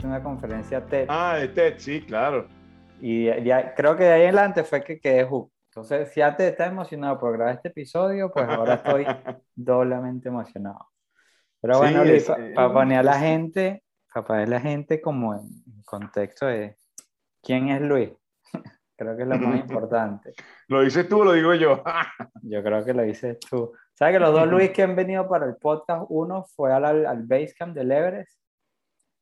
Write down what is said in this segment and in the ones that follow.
hiciste una conferencia TED. Ah, de TED, sí, claro. Y ya, creo que de ahí en adelante fue que quedé hooked. Entonces, si antes estaba emocionado por grabar este episodio, pues ahora estoy doblemente emocionado. Pero bueno, para poner a la gente, para poner a la gente como en contexto de quién es Luis. creo que es lo más importante. ¿Lo dices tú o lo digo yo? yo creo que lo dices tú. ¿Sabes que los dos Luis que han venido para el podcast, uno fue al, al Basecamp del Everest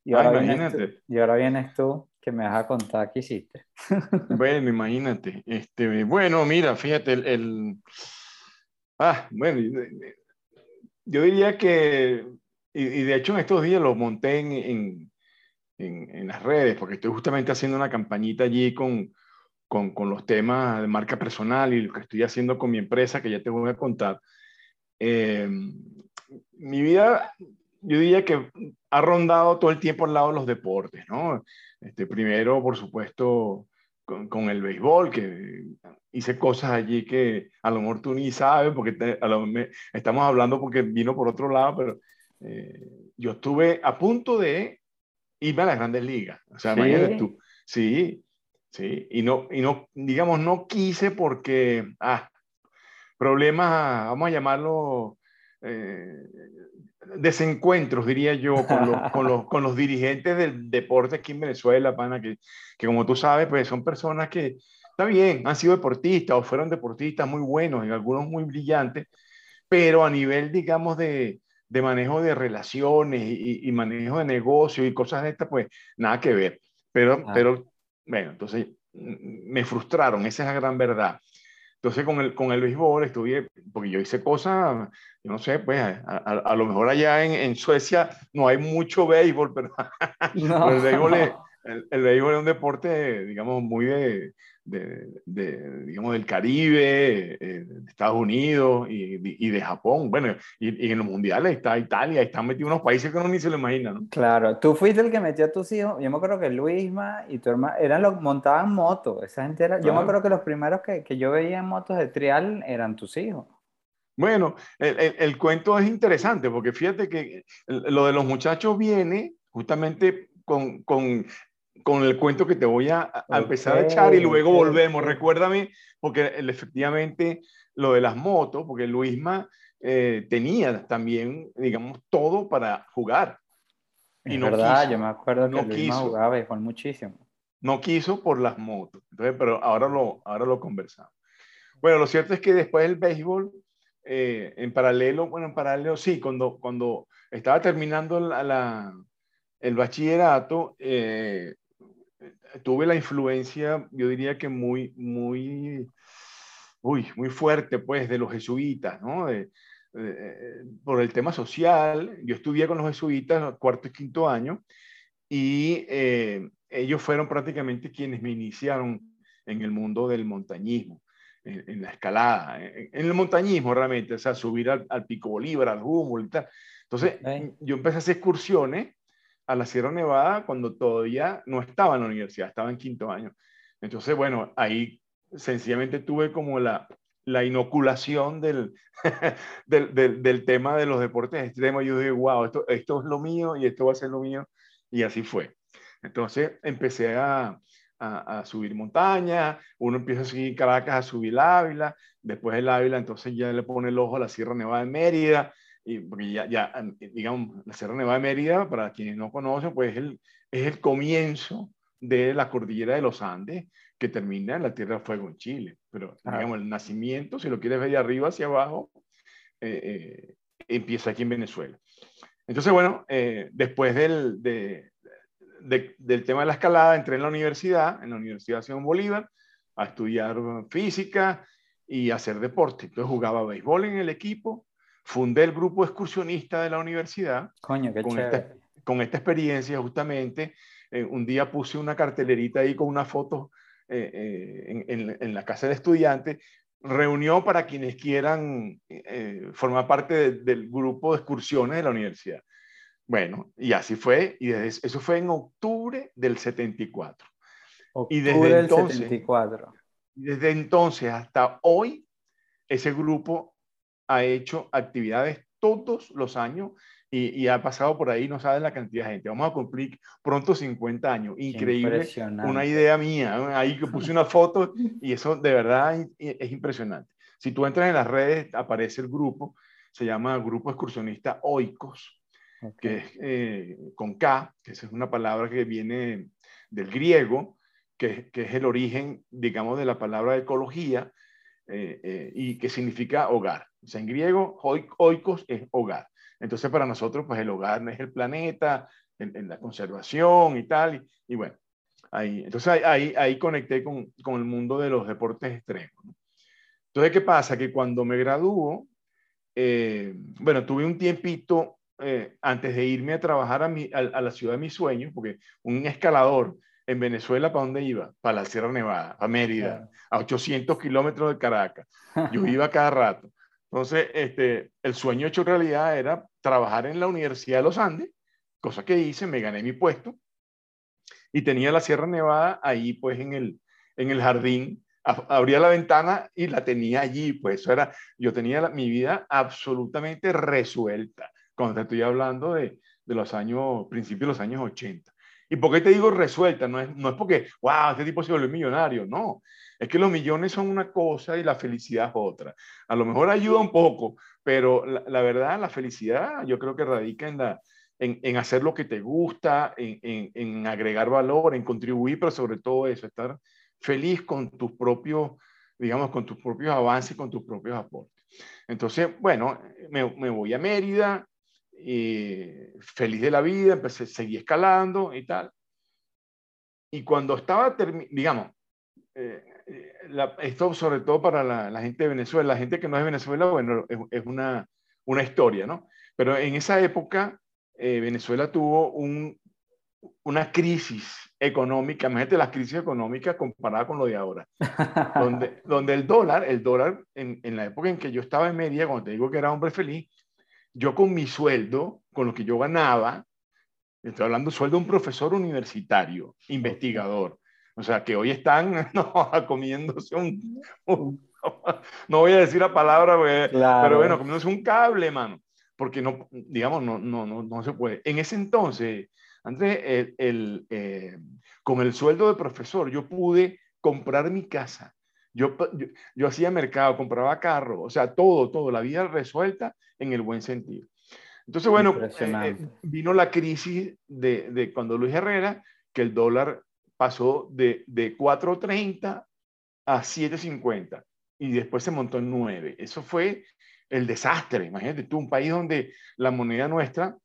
y ahora, vienes tú, y ahora vienes tú que me vas a contar qué hiciste. bueno, imagínate. Este, bueno, mira, fíjate, el, Ah, bueno, yo diría que, y, de hecho en estos días lo monté en, en, en, las redes, porque estoy justamente haciendo una campañita allí con, con, con, los temas de marca personal y lo que estoy haciendo con mi empresa, que ya te voy a contar. Eh, mi vida, yo diría que ha rondado todo el tiempo al lado de los deportes, ¿no? Este, primero, por supuesto, con, con, el béisbol, que hice cosas allí que a lo mejor tú ni sabes, porque a lo, estamos hablando porque vino por otro lado, pero eh, yo estuve a punto de irme a las grandes ligas. O sea, ¿Sí? tú. Sí, sí. Y no, y no, digamos, no quise porque, ah, problemas, vamos a llamarlo, eh, desencuentros, diría yo, con los, con, los, con los, dirigentes del deporte aquí en Venezuela, pana, que, que, como tú sabes, pues son personas que, está bien, han sido deportistas o fueron deportistas muy buenos, y algunos muy brillantes, pero a nivel, digamos, de, de manejo de relaciones y, y, manejo de negocio y cosas de estas, pues nada que ver. Pero, ah. pero bueno, entonces me frustraron, esa es la gran verdad. Entonces con el, con el béisbol estuve, porque yo hice cosas, yo no sé, pues a, a, lo mejor allá en, en, Suecia no hay mucho béisbol, pero, no. el, béisbol es, el, el, béisbol es un deporte, digamos, muy de, de, digamos, del Caribe, eh, de Estados Unidos y, y, de Japón. Bueno, y, y, en los mundiales está Italia, están metidos unos países que uno ni se lo imagina, ¿no? Claro, tú fuiste el que metió a tus hijos. Yo me acuerdo que Luisma y tu hermano eran los montaban motos. Esa gente era, Yo me acuerdo que los primeros que, que, yo veía en motos de trial eran tus hijos. Bueno, el, el, el cuento es interesante porque fíjate que lo de los muchachos viene justamente con, con, con el cuento que te voy a, a empezar a echar y luego volvemos. Recuérdame, porque efectivamente lo de las motos, porque Luisma eh, tenía también, digamos, todo para jugar. Y es no verdad, quiso, yo me acuerdo que no Luisma quiso, jugaba béisbol muchísimo. No quiso por las motos. Entonces, pero ahora lo, ahora lo conversamos. Bueno, lo cierto es que después del béisbol, eh, en paralelo, bueno, en paralelo, sí, cuando, cuando estaba terminando la, la el bachillerato, eh, tuve la influencia, yo diría que muy, muy, uy, muy fuerte, pues, de los jesuitas, ¿no? De, de, por el tema social. Yo estudié con los jesuitas cuarto y quinto año y eh, ellos fueron prácticamente quienes me iniciaron en el mundo del montañismo, en, en la escalada, en, en, el montañismo realmente, o sea, subir al, al Pico Bolívar, al Humboldt y tal. Entonces, okay. yo empecé a hacer excursiones a la Sierra Nevada cuando todavía no estaba en la universidad, estaba en quinto año. Entonces, bueno, ahí sencillamente tuve como la, la inoculación del, del, del, tema de los deportes extremos. Yo dije, wow, esto, esto es lo mío y esto va a ser lo mío. Y así fue. Entonces empecé a, a, a subir montaña, uno empieza a seguir Caracas, a subir el Ávila, después el Ávila, entonces ya le pone el ojo a la Sierra Nevada de Mérida, y porque ya, ya, digamos, la Sierra Nevada de Mérida, para quienes no conocen, pues es el, es el comienzo de la cordillera de los Andes, que termina en la Tierra de Fuego en Chile. Pero, ah. digamos, el nacimiento, si lo quieres ver de arriba hacia abajo, eh, eh, empieza aquí en Venezuela. Entonces, bueno, eh, después del, de, de, del tema de la escalada, entré en la universidad, en la Universidad de Simón Bolívar, a estudiar física y hacer deporte. Entonces jugaba béisbol en el equipo, fundé el grupo excursionista de la universidad. Coño, qué con, esta, con esta experiencia, justamente, eh, un día puse una cartelerita ahí con una foto eh, eh, en, en, en, la casa de estudiantes. Reunión para quienes quieran formar parte de, del grupo de excursiones de la universidad. Bueno, y así fue, y desde, eso fue en octubre del 74. Octubre y desde del entonces, 74. Desde entonces hasta hoy, ese grupo ha hecho actividades todos los años y, ha pasado por ahí, no saben la cantidad de gente. Vamos a cumplir pronto 50 años. Increíble. Una idea mía. Ahí puse una foto y eso de verdad es impresionante. Si tú entras en las redes, aparece el grupo, se llama Grupo Excursionista Oikos, que es eh, con K, que es una palabra que viene del griego, que, que, es el origen, digamos, de la palabra ecología eh, eh, y que significa hogar. O sea, en griego, oikos es hogar. Entonces, para nosotros, pues el hogar no es el planeta, en, la conservación y tal. Y, bueno, ahí, entonces ahí, ahí conecté con, con, el mundo de los deportes extremos. Entonces, ¿qué pasa? Que cuando me graduó, eh, bueno, tuve un tiempito eh, antes de irme a trabajar a, mi, a, la ciudad de mis sueños, porque un escalador en Venezuela, ¿para dónde iba? Para la Sierra Nevada, a Mérida, a 800 kilómetros de Caracas. Yo iba cada rato. Entonces, este, el sueño hecho realidad era trabajar en la Universidad de los Andes, cosa que hice, me gané mi puesto y tenía la Sierra Nevada ahí pues en el, en el jardín, abría la ventana y la tenía allí, pues eso era, yo tenía mi vida absolutamente resuelta, cuando te estoy hablando de, de los años, principios de los años 80. ¿Y por qué te digo resuelta? No es, no es porque, wow, este tipo se volvió millonario, no. Es que los millones son una cosa y la felicidad es otra. A lo mejor ayuda un poco, pero la, verdad, la felicidad yo creo que radica en, la, en, en hacer lo que te gusta, en, en, agregar valor, en contribuir, pero sobre todo eso, estar feliz con tus propios, digamos, con tus propios avances, con tus propios aportes. Entonces, bueno, me, me voy a Mérida, y feliz de la vida, empecé, seguí escalando y tal. Y cuando estaba, digamos, eh, eh, esto sobre todo para la, gente de Venezuela, la gente que no es de Venezuela, bueno, es, una, una, historia, ¿no? Pero en esa época, eh, Venezuela tuvo un, una crisis económica, imagínate las crisis económicas comparadas con lo de ahora, donde, donde el dólar, el dólar, en, en, la época en que yo estaba en media, cuando te digo que era hombre feliz, yo con mi sueldo, con lo que yo ganaba, estoy hablando sueldo de un profesor universitario, investigador, o sea, que hoy están no, comiéndose un, no voy a decir la palabra, pero bueno, comiéndose un cable, mano, porque no, digamos, no, no, no, no se puede. En ese entonces, antes, el, el eh, con el sueldo de profesor, yo pude comprar mi casa. Yo, yo, hacía mercado, compraba carro, o sea, todo, todo, la vida resuelta en el buen sentido. Entonces, bueno, eh, eh, vino la crisis de, de, cuando Luis Herrera, que el dólar pasó de, de 4.30 a 7.50 y después se montó en 9. Eso fue el desastre. Imagínate tú, un país donde la moneda nuestra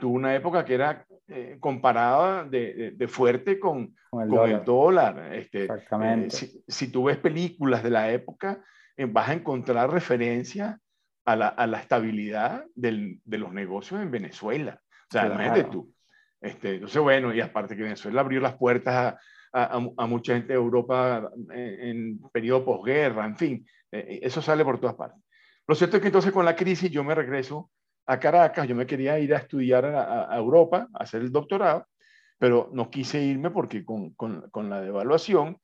tuvo una época que era eh, comparada de, de, fuerte con, con, el, dólar. Este, Exactamente. si, si, tú ves películas de la época, vas a encontrar referencias a la, a la estabilidad del, de los negocios en Venezuela. O sea, imagínate tú. Este, entonces, bueno, y aparte que Venezuela abrió las puertas a, a, mucha gente de Europa en, periodo posguerra, en fin, eh, eh, eso sale por todas partes. Lo cierto es que entonces con la crisis yo me regreso a Caracas, yo me quería ir a estudiar a, Europa, a hacer el doctorado, pero no quise irme porque con, con, con la devaluación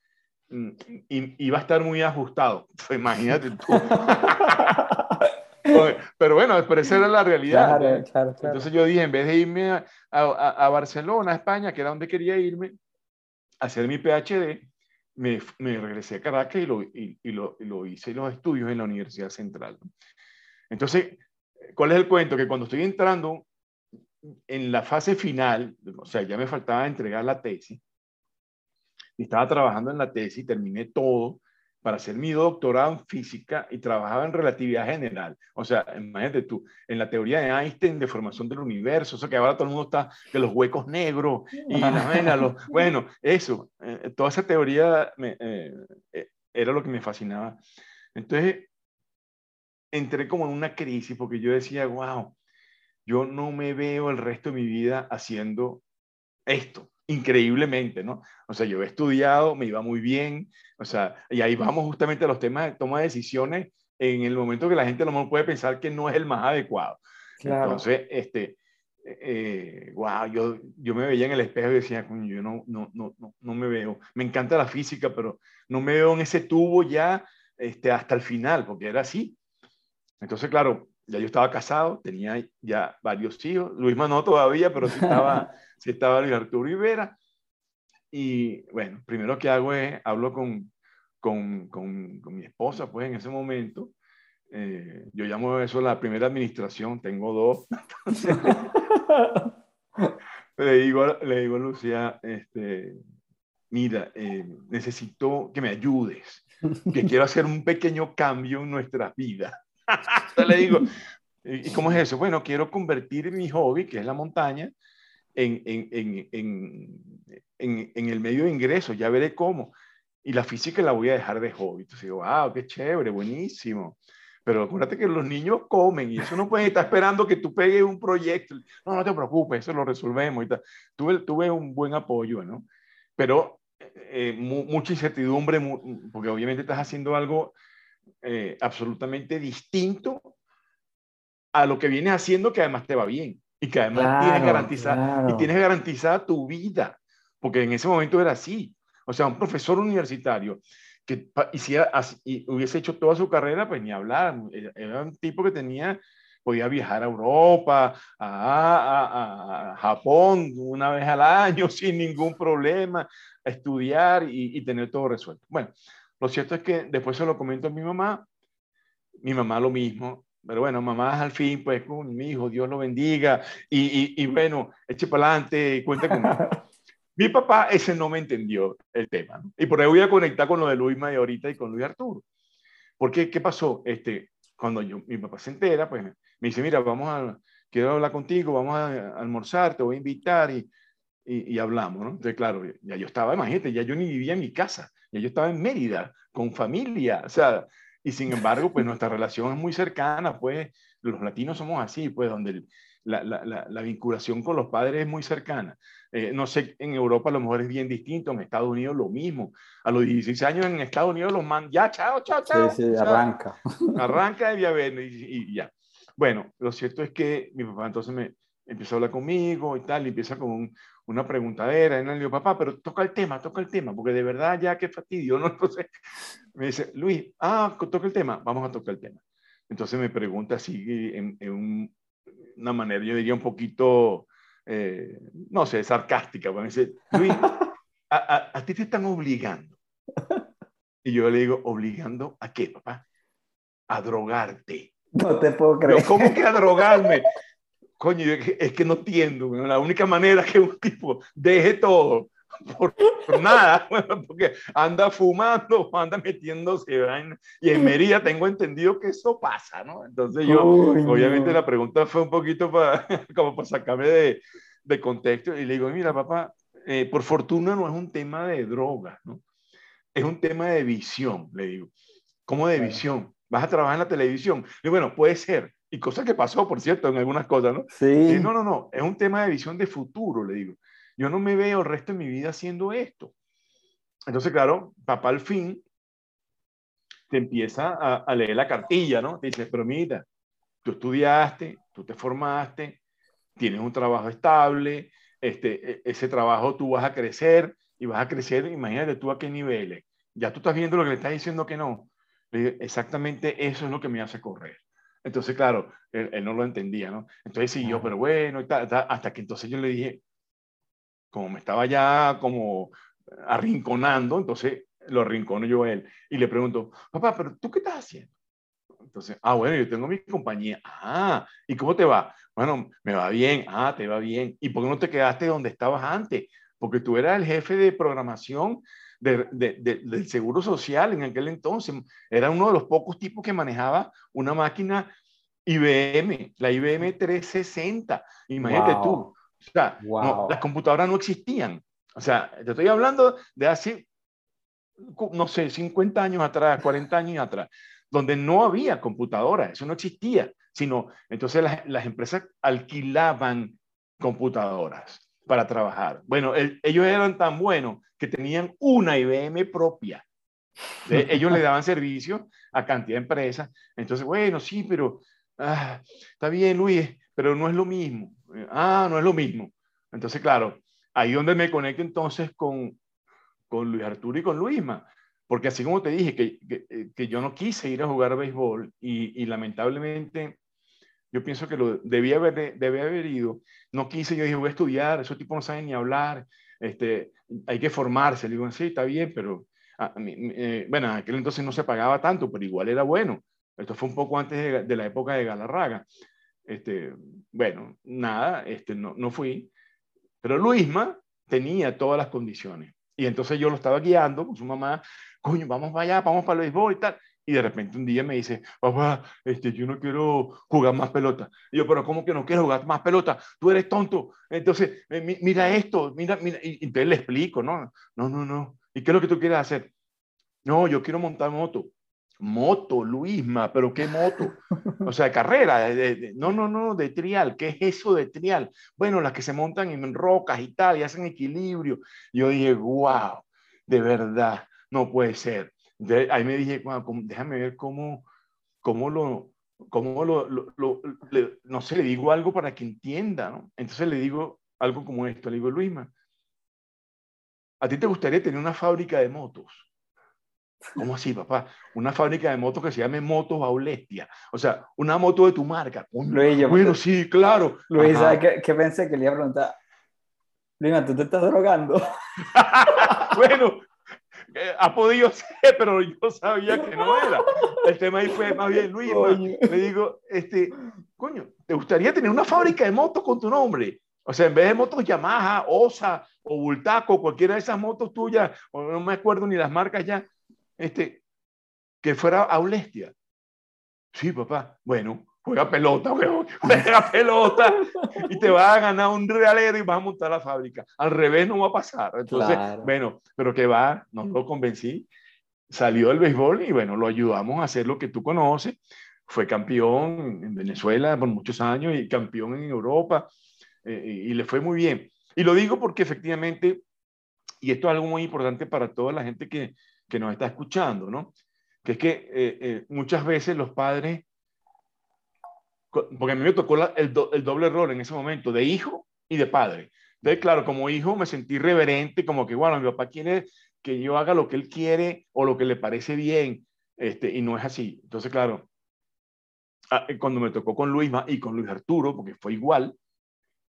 mm, iba a estar muy ajustado. Imagínate tú. Pero bueno, pero esa era la realidad. Entonces yo dije, en vez de irme a, a, Barcelona, a España, que era donde quería irme, a hacer mi PhD, me, me regresé a Caracas y lo, y, lo, lo, hice los estudios en la Universidad Central. Entonces, ¿cuál es el cuento? Que cuando estoy entrando en la fase final, o sea, ya me faltaba entregar la tesis, y estaba trabajando en la tesis, terminé todo, para hacer mi doctorado en física y trabajaba en relatividad general. O sea, imagínate tú, en la teoría de Einstein de formación del universo, eso que ahora todo el mundo está de los huecos negros y la, los, bueno, eso, eh, toda esa teoría me, eh, eh, era lo que me fascinaba. Entonces, entré como en una crisis porque yo decía, wow, yo no me veo el resto de mi vida haciendo esto increíblemente, ¿no? O sea, yo he estudiado, me iba muy bien, o sea, y ahí vamos justamente a los temas de toma de decisiones en el momento que la gente a lo mejor puede pensar que no es el más adecuado. Entonces, este, eh, wow, yo, yo me veía en el espejo y decía, yo no, no, no, no, me veo, me encanta la física, pero no me veo en ese tubo ya este, hasta el final, porque era así. Entonces, claro, ya yo estaba casado, tenía ya varios hijos, Luisma no todavía, pero sí estaba, sí estaba Luis Arturo Rivera. Y bueno, primero que hago es, hablo con, con, con, con mi esposa, pues en ese momento, eh, yo llamo eso la primera administración, tengo dos. le, digo, le digo a Lucía, este, mira, eh, necesito que me ayudes, que quiero hacer un pequeño cambio en nuestra vida. le digo, ¿y cómo es eso? Bueno, quiero convertir mi hobby, que es la montaña, en, en, en, en, el medio de ingreso, ya veré cómo. Y la física la voy a dejar de hobby. Entonces digo, wow, qué chévere, buenísimo. Pero acuérdate que los niños comen y eso no puede estar esperando que tú pegues un proyecto. No, no te preocupes, eso lo resolvemos y tal. Tuve, tuve un buen apoyo, ¿no? Pero eh, mucha incertidumbre, porque obviamente estás haciendo algo eh, absolutamente distinto a lo que vienes haciendo que además te va bien y que además tienes, garantizada, y tienes garantizada tu vida, porque en ese momento era así. O sea, un profesor universitario que hiciera, y hubiese hecho toda su carrera, pues ni hablar. Era un tipo que tenía, podía viajar a Europa, a, a, Japón una vez al año sin ningún problema, estudiar y, y, tener todo resuelto. Bueno, lo cierto es que después se lo comento a mi mamá, mi mamá lo mismo, pero bueno, mamá al fin, pues con mi hijo, Dios lo bendiga y, y, bueno, eche para adelante, cuente conmigo. Mi papá ese no me entendió el tema. Y por ahí voy a conectar con lo de Luis May ahorita y con Luis Arturo. Porque, ¿qué pasó? Este, cuando yo, mi papá se entera, pues me dice, mira, vamos a, quiero hablar contigo, vamos a, almorzar, te voy a invitar y, y, hablamos, ¿no? Entonces, claro, ya yo estaba, imagínate, ya yo ni vivía en mi casa, ya yo estaba en Mérida, con familia, o sea, y sin embargo, pues nuestra relación es muy cercana, pues los latinos somos así, pues donde la, la, la, vinculación con los padres es muy cercana. Eh, no sé, en Europa a lo mejor es bien distinto, en Estados Unidos lo mismo. A los 16 años en Estados Unidos los man, ya, chao, chao, chao. Sí, sí, arranca. Arranca de diabetes y, y, ya. Bueno, lo cierto es que mi papá entonces me empezó a hablar conmigo y tal, y empieza con una preguntadera, y le digo, papá, pero toca el tema, toca el tema, porque de verdad ya qué fastidio, ¿no? Entonces me dice, Luis, ah, toca el tema, vamos a tocar el tema. Entonces me pregunta así en, en una manera, yo diría un poquito eh, no sé, sarcástica. Me dice, Luis, a, a, ti te están obligando. Y yo le digo, ¿obligando a qué, papá? A drogarte. No te puedo creer. ¿Cómo que a drogarme? Coño, es que no entiendo. La única manera que un tipo deje todo por, nada, porque anda fumando, anda metiéndose y en Mérida tengo entendido que eso pasa, ¿no? Entonces yo, obviamente la pregunta fue un poquito para, como para sacarme de, de contexto y le digo, mira papá, eh, por fortuna no es un tema de droga, ¿no? Es un tema de visión, le digo. ¿Cómo de visión? ¿Vas a trabajar en la televisión? Y bueno, puede ser. Y cosa que pasó, por cierto, en algunas cosas, ¿no? Sí. no, no, no, es un tema de visión de futuro, le digo. Yo no me veo el resto de mi vida haciendo esto. Entonces, claro, papá al fin te empieza a, leer la cartilla, ¿no? Te dice, pero mira, tú estudiaste, tú te formaste, tienes un trabajo estable, este, e, ese trabajo tú vas a crecer y vas a crecer, imagínate tú a qué niveles. Ya tú estás viendo lo que le estás diciendo que no. Exactamente eso es lo que me hace correr. Entonces, claro, él, no lo entendía, ¿no? Entonces siguió, pero bueno, y hasta que entonces yo le dije, como me estaba ya como arrinconando, entonces lo arrincono yo a él y le pregunto, papá, pero tú qué estás haciendo? Entonces, ah, bueno, yo tengo mi compañía. Ah, ¿y cómo te va? Bueno, me va bien. Ah, te va bien. ¿Y por qué no te quedaste donde estabas antes? Porque tú eras el jefe de programación de, de, del Seguro Social en aquel entonces. Era uno de los pocos tipos que manejaba una máquina IBM, la IBM 360. Imagínate tú. O sea, las computadoras no existían. O sea, te estoy hablando de hace, no sé, 50 años atrás, 40 años atrás, donde no había computadoras, eso no existía, sino entonces las, las empresas alquilaban computadoras para trabajar. Bueno, ellos eran tan buenos que tenían una IBM propia. ellos le daban servicio a cantidad de empresas. Entonces, bueno, sí, pero ah, está bien, Luis, pero no es lo mismo. Ah, no es lo mismo. Entonces, claro, ahí donde me conecto entonces con, con Luis Arturo y con Luisma. Porque así como te dije, que, que, que yo no quise ir a jugar béisbol y, y, lamentablemente yo pienso que lo debía haber, debía haber ido. No quise, yo dije, voy a estudiar, esos tipos no saben ni hablar, este, hay que formarse. Le digo, sí, está bien, pero, ah, eh, bueno, en aquel entonces no se pagaba tanto, pero igual era bueno. Esto fue un poco antes de, la época de Galarraga. Este, bueno, nada, este, no, no fui. Pero Luisma tenía todas las condiciones. Y entonces yo lo estaba guiando con su mamá, coño, vamos para allá, vamos para el béisbol y tal. Y de repente un día me dice, papá, este, yo no quiero jugar más pelota. Y yo, pero ¿cómo que no quiero jugar más pelota? Tú eres tonto. Entonces, eh, mira esto, mira, mira. Y entonces le explico, no, no, no, no. ¿Y qué es lo que tú quieres hacer? No, yo quiero montar moto. Moto, Luisma, pero ¿qué moto? O sea, carrera. no, no, no, de trial. ¿Qué es eso de trial? Bueno, las que se montan en rocas y tal, y hacen equilibrio. Yo dije, wow, de verdad, no puede ser ahí me dije, déjame ver cómo, cómo lo, cómo lo, lo, no sé, le digo algo para que entienda, ¿no? Entonces le digo algo como esto, le digo, Luisma, ¿a ti te gustaría tener una fábrica de motos? ¿Cómo así, papá? Una fábrica de motos que se llame Motos Aulestia. O sea, una moto de tu marca. Luis, bueno, sí, claro. Luis, ¿sabes qué, qué, pensé que le iba a preguntar? Luisma, ¿tú te estás drogando? bueno, ha podido ser, pero yo sabía que no era. El tema ahí fue más bien, Luis, le digo, este, coño, ¿te gustaría tener una fábrica de motos con tu nombre? O sea, en vez de motos Yamaha, Osa o Bultaco, cualquiera de esas motos tuyas, o no me acuerdo ni las marcas ya, este, que fuera Aulestia. Sí, papá. Bueno, juega pelota, juega pelota y te vas a ganar un realero y vas a montar la fábrica. Al revés no va a pasar. Entonces, bueno, pero que va, no lo convencí, salió del béisbol y bueno, lo ayudamos a hacer lo que tú conoces. Fue campeón en Venezuela por muchos años y campeón en Europa eh, y le fue muy bien. Y lo digo porque efectivamente, y esto es algo muy importante para toda la gente que, que nos está escuchando, ¿no? Que es que eh, eh, muchas veces los padres porque a mí me tocó el, doble rol en ese momento, de hijo y de padre. Entonces, claro, como hijo me sentí reverente, como que, bueno, mi papá quiere que yo haga lo que él quiere o lo que le parece bien, este, y no es así. Entonces, claro, ah, eh, cuando me tocó con Luisma y con Luis Arturo, porque fue igual,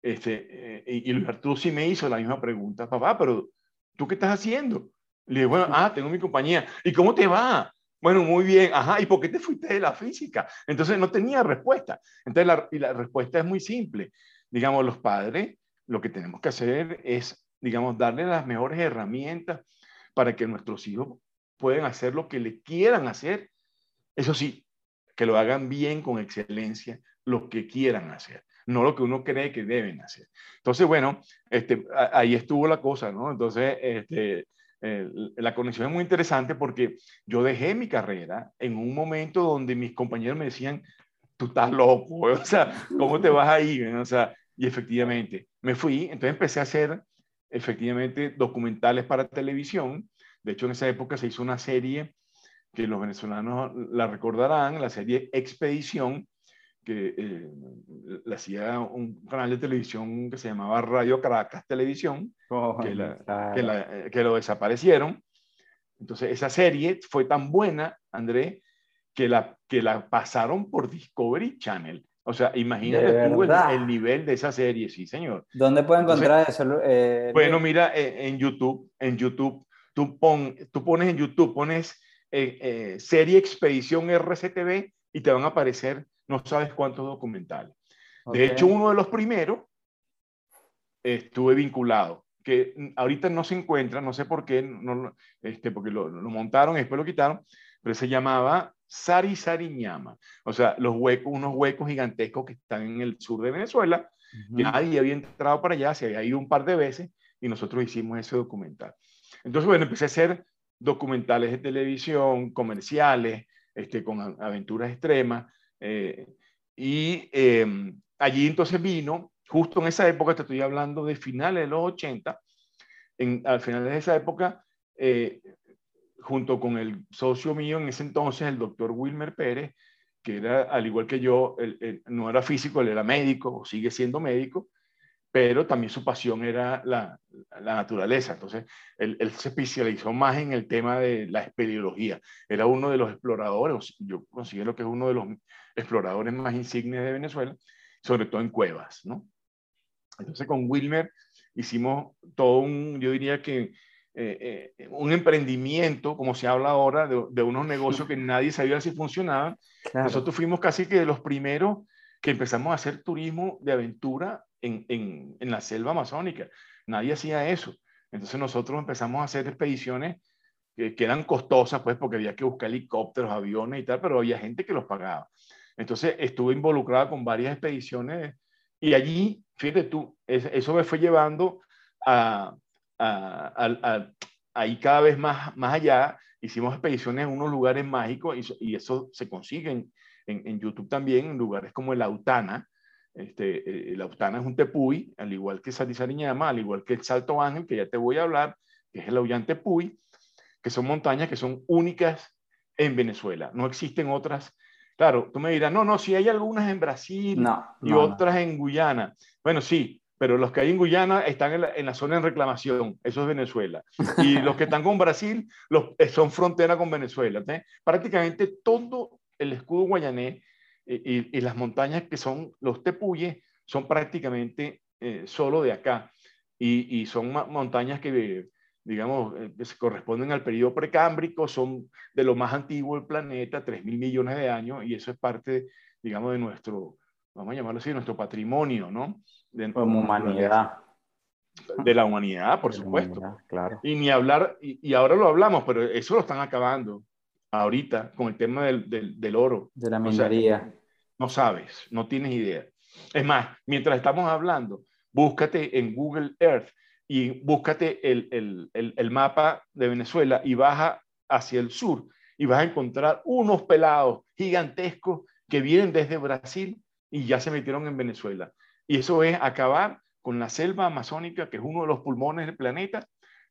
este, eh, y, Luis Arturo sí me hizo la misma pregunta, papá, pero ¿tú qué estás haciendo? Le dije, bueno, ah, tengo mi compañía. ¿Y cómo te va? Bueno, muy bien, ajá, ¿y por qué te fuiste de la física? Entonces no tenía respuesta. Entonces la, y la respuesta es muy simple. Digamos, los padres, lo que tenemos que hacer es, digamos, darle las mejores herramientas para que nuestros hijos puedan hacer lo que le quieran hacer. Eso sí, que lo hagan bien, con excelencia, lo que quieran hacer, no lo que uno cree que deben hacer. Entonces, bueno, este, ahí estuvo la cosa, ¿no? Entonces, este, la conexión es muy interesante porque yo dejé mi carrera en un momento donde mis compañeros me decían, tú estás loco, o sea, ¿cómo te vas a ir? O sea, y efectivamente, me fui, entonces empecé a hacer efectivamente documentales para televisión. De hecho, en esa época se hizo una serie que los venezolanos la recordarán, la serie Expedición, que eh, le hacía un canal de televisión que se llamaba Radio Caracas Televisión, oh, que, la, que, lo desaparecieron. Entonces, esa serie fue tan buena, André, que la, que la pasaron por Discovery Channel. O sea, imagínate tú el, nivel de esa serie, sí, señor. ¿Dónde puedo encontrar eso? Eh, bueno, mira, eh, en YouTube, en YouTube, tú, pon, tú pones en YouTube, pones serie Expedición RCTV y te van a aparecer no sabes cuántos documentales. De hecho, uno de los primeros estuve vinculado, que ahorita no se encuentra, no sé por qué, no, este, porque lo, montaron y después lo quitaron, pero se llamaba Sari Sariñama, o sea, los huecos, unos huecos gigantescos que están en el sur de Venezuela, nadie había entrado para allá, se había ido un par de veces y nosotros hicimos ese documental. Entonces, bueno, empecé a hacer documentales de televisión, comerciales, este, con aventuras extremas, eh, y em, allí entonces vino, justo en esa época, te estoy hablando de finales de los 80, en, al final de esa época, eh, junto con el socio mío en ese entonces, el doctor Wilmer Pérez, que era, al igual que yo, no era físico, él era médico, sigue siendo médico, pero también su pasión era la, la naturaleza. Entonces, él, él, se especializó más en el tema de la espeleología. Era uno de los exploradores, yo considero que es uno de los exploradores más insignes de Venezuela, sobre todo en cuevas, ¿no? Entonces, con Wilmer hicimos todo un, yo diría que eh, eh, un emprendimiento, como se habla ahora, de, de unos negocios que nadie sabía si funcionaban. Nosotros fuimos casi que de los primeros que empezamos a hacer turismo de aventura en, en, en, la selva amazónica. Nadie hacía eso. Entonces nosotros empezamos a hacer expediciones que, que, eran costosas, pues, porque había que buscar helicópteros, aviones y tal, pero había gente que los pagaba. Entonces estuve involucrada con varias expediciones y allí, fíjate tú, eso me fue llevando a, ahí cada vez más, más allá, hicimos expediciones en unos lugares mágicos y, y eso se consigue en, en, YouTube también, en lugares como el Autana. Este, el Autana es un tepuy, al igual que Sariñama, al igual que el Salto Ángel, que ya te voy a hablar, que es el Aullán Tepuy, que son montañas que son únicas en Venezuela. No existen otras. Claro, tú me dirás, no, no, si hay algunas en Brasil y otras en Guyana. Bueno, sí, pero los que hay en Guyana están en la, en la, zona en reclamación, eso es Venezuela. Y los que están con Brasil los, eh, son frontera con Venezuela. Prácticamente todo el escudo guayanés y, y, las montañas que son los tepuyes son prácticamente eh, solo de acá. Y, y son montañas que, digamos, eh, que se corresponden al periodo precámbrico, son de lo más antiguo del planeta, 3 mil millones de años, y eso es parte, digamos, de nuestro, vamos a llamarlo así, de nuestro patrimonio, ¿no? De, Como humanidad. De la humanidad, por supuesto. claro. Y ni hablar, y, y, ahora lo hablamos, pero eso lo están acabando ahorita con el tema del, del, del oro. De la minería. O sea, no sabes, no tienes idea. Es más, mientras estamos hablando, búscate en Google Earth y búscate el, el, el, mapa de Venezuela y baja hacia el sur y vas a encontrar unos pelados gigantescos que vienen desde Brasil y ya se metieron en Venezuela. Y eso es acabar con la selva amazónica, que es uno de los pulmones del planeta,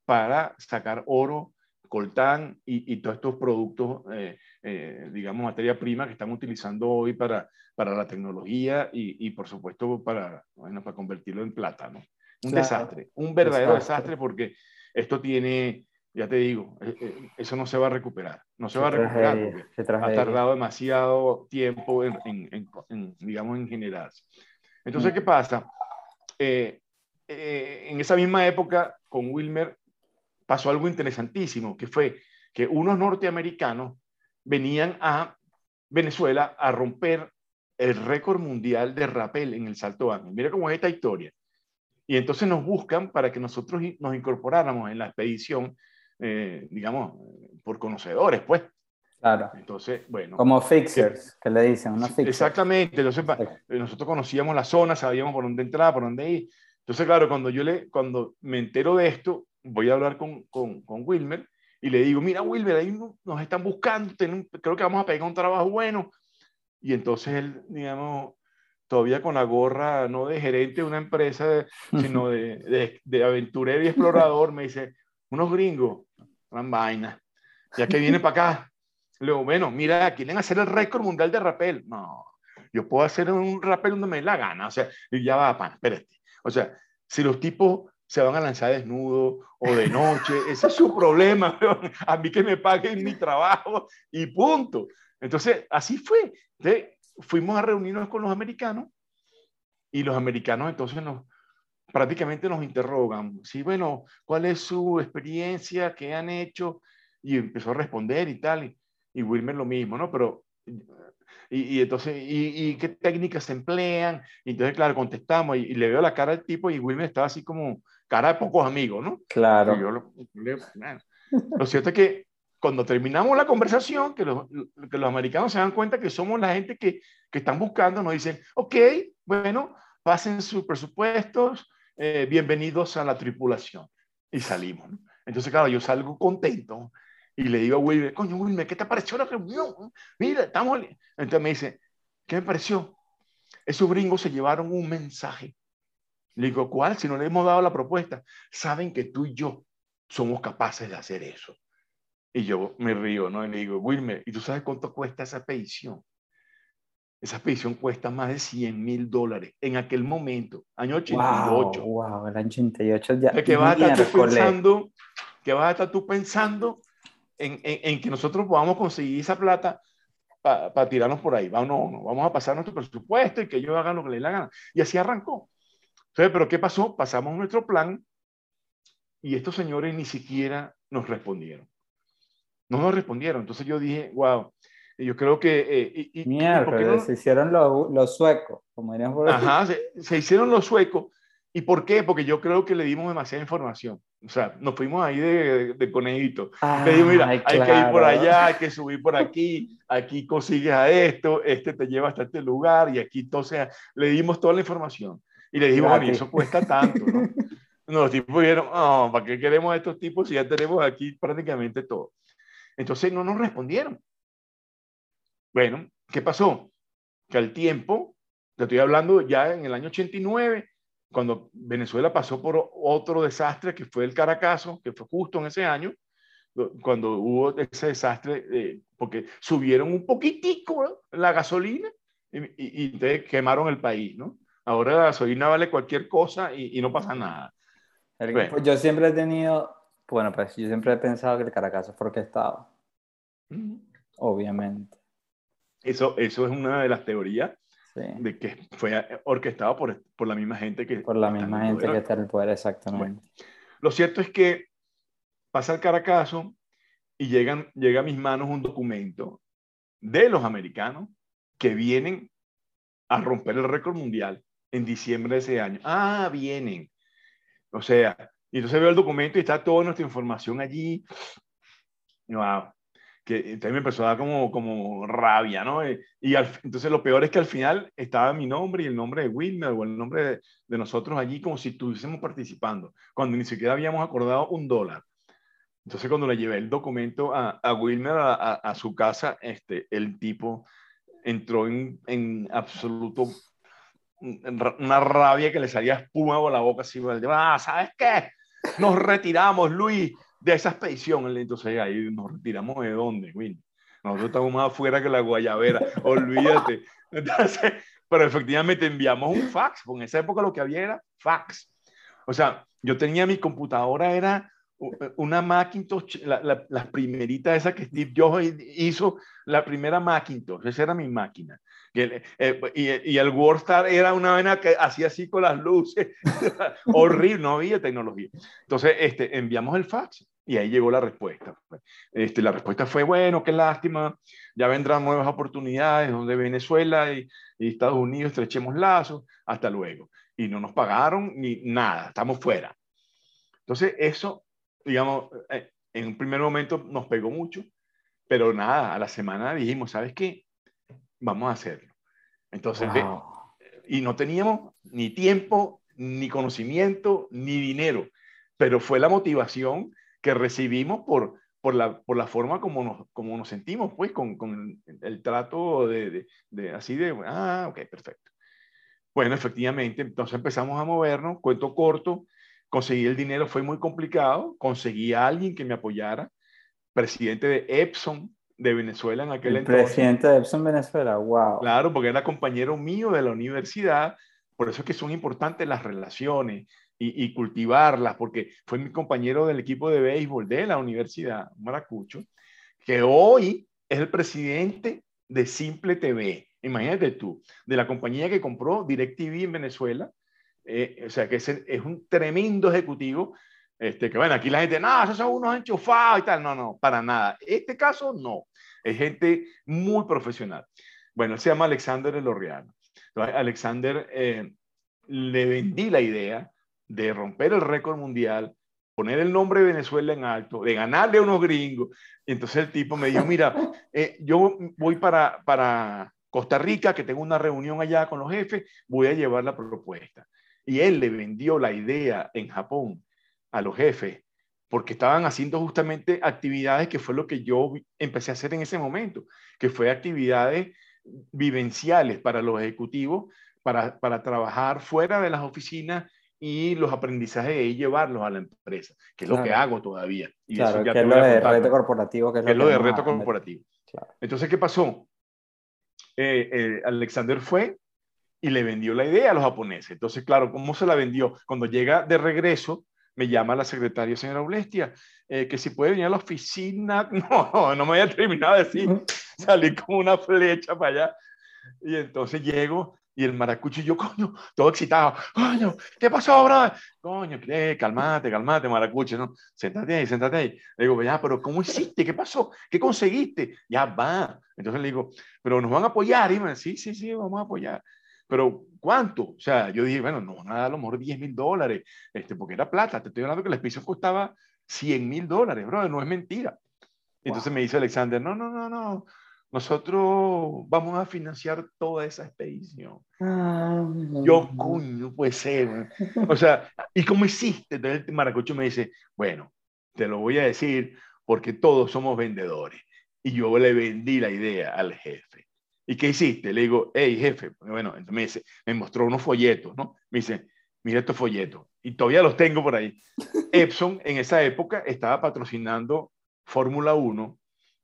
para sacar oro, coltán y, y todos estos productos, eh, eh, digamos, materia prima que están utilizando hoy para, para la tecnología y, y, por supuesto para, para convertirlo en plata, ¿no? Un claro. desastre, un verdadero desastre. desastre porque esto tiene, ya te digo, eh, eso no se va a recuperar, no se, se va a recuperar porque ha tardado demasiado tiempo en, en, en, en, digamos, en generarse. Entonces, mm. ¿qué pasa? Eh, eh, en esa misma época, con Wilmer, pasó algo interesantísimo, que fue que unos norteamericanos venían a Venezuela a romper el récord mundial de rappel en el Salto Ángel. Mira cómo es esta historia. Y entonces nos buscan para que nosotros nos incorporáramos en la expedición, eh, digamos, por conocedores, pues. Claro. Entonces, bueno. Como fixers, que, que le dicen, ¿no? Fixers. Exactamente. Entonces, sí. nosotros conocíamos la zona, sabíamos por dónde entrar, por dónde ir. Entonces, claro, cuando yo le, cuando me entero de esto, voy a hablar con, con, con Wilmer y le digo, mira, Wilmer, ahí nos están buscando, tenemos, creo que vamos a pegar un trabajo bueno. Y entonces él, digamos, todavía con la gorra, no de gerente de una empresa, sino de, de, de aventurero y explorador, me dice, unos gringos, una vaina, ya que viene para acá. Le digo, bueno, mira, quieren hacer el récord mundial de rappel. No, yo puedo hacer un rappel donde me dé la gana. O sea, y ya va, pan, espérate. O sea, si los tipos se van a lanzar desnudo o de noche, ese es su problema. A mí que me paguen mi trabajo y punto. Entonces, así fue. Entonces, fuimos a reunirnos con los americanos y los americanos entonces nos prácticamente nos interrogan, sí, bueno, ¿cuál es su experiencia? ¿Qué han hecho? Y empezó a responder y tal, y, y Wilmer lo mismo, ¿no? Pero y, y entonces, y, y, qué técnicas se emplean? Y entonces, claro, contestamos y, le veo la cara al tipo y Wilmer estaba así como cara de pocos amigos, ¿no? Claro. Yo lo, lo, cierto es que cuando terminamos la conversación, que los, que los americanos se dan cuenta que somos la gente que, que están buscando, nos dicen, ok, bueno, pasen sus presupuestos, eh, bienvenidos a la tripulación. Y salimos. Entonces, claro, yo salgo contento, y le digo a Wilmer, coño, Wilmer, ¿qué te pareció la reunión? Mira, estamos... Entonces me dice, ¿qué me pareció? Esos gringos se llevaron un mensaje. Le digo, ¿cuál? Si no le hemos dado la propuesta. Saben que tú y yo somos capaces de hacer eso. Y yo me río, ¿no? Y le digo, Wilmer, ¿y tú sabes cuánto cuesta esa expedición? Esa expedición cuesta más de 100 mil dólares en aquel momento, año 88. Wow, wow el año 88 ya. ¿Qué vas a estar tú pensando? ¿Qué vas a estar tú pensando en, en, que nosotros podamos conseguir esa plata para tirarnos por ahí? Vamos, no, no, vamos a pasar nuestro presupuesto y que ellos hagan lo que les la gana. Y así arrancó. Entonces, ¿pero qué pasó? Pasamos nuestro plan y estos señores ni siquiera nos respondieron. No nos respondieron. Entonces yo dije, wow, yo creo que... Eh, Mierda, se hicieron los, suecos, como dirían por Ajá, se, hicieron los suecos. ¿Y por qué? Porque yo creo que le dimos demasiada información. O sea, nos fuimos ahí de, de, conejito. le dijimos, mira, hay que ir por allá, hay que subir por aquí, aquí consigues a esto, este te lleva hasta este lugar y aquí entonces le dimos toda la información. Y le dijimos, bueno, eso cuesta tanto, ¿no? Los tipos dijeron, oh, ¿para qué queremos a estos tipos si ya tenemos aquí prácticamente todo? Entonces no nos respondieron. Bueno, ¿qué pasó? Que al tiempo, te estoy hablando ya en el año 89, cuando Venezuela pasó por otro desastre que fue el Caracazo, que fue justo en ese año, cuando hubo ese desastre, eh, porque subieron un poquitico la gasolina y, y, quemaron el país, ¿no? Ahora la gasolina vale cualquier cosa y, no pasa nada. Pues yo siempre he tenido, bueno, pues yo siempre he pensado que el Caracazo fue orquestado. Obviamente. Eso, eso es una de las teorías de que fue orquestado por, por, la misma gente que... Por la misma gente que está en el poder, exactamente. lo cierto es que pasa el Caracazo y llegan, llega a mis manos un documento de los americanos que vienen a romper el récord mundial en diciembre de ese año. Ah, vienen. O sea, y entonces veo el documento y está toda nuestra información allí. Wow. Que entonces me empezó a dar como, como rabia, ¿no? Eh, y, entonces lo peor es que al final estaba mi nombre y el nombre de Wilmer o el nombre de, de nosotros allí como si estuviésemos participando, cuando ni siquiera habíamos acordado un dólar. Entonces cuando le llevé el documento a, a Wilmer a, a, a, su casa, este, el tipo entró en, en absoluto una rabia que le salía espuma por la boca, así, ah, ¿sabes qué? Nos retiramos, Luis, de esa expedición. Entonces ahí nos retiramos de dónde, Will. Nosotros estamos más afuera que la guayabera, olvídate. Entonces, pero efectivamente enviamos un fax, porque en esa época lo que había era fax. O sea, yo tenía mi computadora, era una Macintosh, la, la, la primerita esa que Steve Jobs hizo, la primera Macintosh, esa era mi máquina. Eh, y, y, el WordStar era una vena que hacía así con las luces, horrible, no había tecnología. Entonces, este, enviamos el fax y ahí llegó la respuesta. Este, la respuesta fue, bueno, qué lástima, ya vendrán nuevas oportunidades donde Venezuela y, y Estados Unidos estrechemos lazos, hasta luego. Y no nos pagaron ni nada, estamos fuera. Entonces, eso, digamos, eh, en un primer momento nos pegó mucho, pero nada, a la semana dijimos, ¿sabes qué? Vamos a hacerlo. Entonces, y no teníamos ni tiempo, ni conocimiento, ni dinero, pero fue la motivación que recibimos por, por, la, por la forma como nos, como nos sentimos, pues, con, con el, trato de, de, así de, ah, ok, perfecto. Bueno, efectivamente, entonces empezamos a movernos, cuento corto, conseguí el dinero, fue muy complicado, conseguí a alguien que me apoyara, presidente de Epson, de Venezuela en aquel entonces. Presidente de Epson Venezuela, wow. Claro, porque era compañero mío de la universidad, por eso es que son importantes las relaciones y, cultivarlas, porque fue mi compañero del equipo de béisbol de la universidad, Maracucho, que hoy es el presidente de Simple TV. Imagínate tú, de la compañía que compró DirecTV en Venezuela, eh, o sea que es, es un tremendo ejecutivo este, que bueno, aquí la gente, no, esos son unos enchufados y tal. No, no, para nada. Este caso, no. Es gente muy profesional. Bueno, él se llama Alexander Elorriano. Alexander eh, le vendí la idea de romper el récord mundial, poner el nombre de Venezuela en alto, de ganarle a unos gringos. Y entonces el tipo me dijo, mira, eh, yo voy para, para Costa Rica, que tengo una reunión allá con los jefes, voy a llevar la propuesta. Y él le vendió la idea en Japón a los jefes, porque estaban haciendo justamente actividades que fue lo que yo empecé a hacer en ese momento, que fue actividades vivenciales para los ejecutivos, para, para trabajar fuera de las oficinas y los aprendizajes y llevarlos a la empresa, que es lo que hago todavía. Y claro, que es lo de reto corporativo. Que es, lo, de reto corporativo. Entonces, ¿qué pasó? eh, eh, Alexander fue y le vendió la idea a los japoneses. Entonces, claro, ¿cómo se la vendió? Cuando llega de regreso, me llama la secretaria, señora Olestia, eh, que si puede venir a la oficina. No, no me había terminado de decir. Salí como una flecha para allá. Y entonces llego y el maracucho y yo, coño, todo excitado. Coño, ¿qué pasó, ahora? Coño, ¿qué? Calmate, calmate, maracucho, ¿no? Séntate ahí, séntate ahí. Le digo, ya, pero ¿cómo hiciste? ¿Qué pasó? ¿Qué conseguiste? Ya va. Entonces le digo, pero nos van a apoyar. Y me sí, sí, sí, vamos a apoyar. Pero, ¿cuánto? O sea, yo dije, bueno, no, nada, a lo mejor 10 mil dólares, este, porque era plata. Te estoy hablando que la expedición costaba 100 mil dólares, bro, no es mentira. Entonces me dice Alexander, no, no, no, no, nosotros vamos a financiar toda esa expedición. Ah, yo, coño, puede ser. O sea, ¿y cómo hiciste? Entonces el maracucho me dice, bueno, te lo voy a decir porque todos somos vendedores. Y yo le vendí la idea al jefe. ¿Y qué hiciste? Le digo, hey, jefe. Bueno, entonces me, dice, me mostró unos folletos, ¿no? Me dice, mira estos folletos. Y todavía los tengo por ahí. Epson en esa época estaba patrocinando Fórmula 1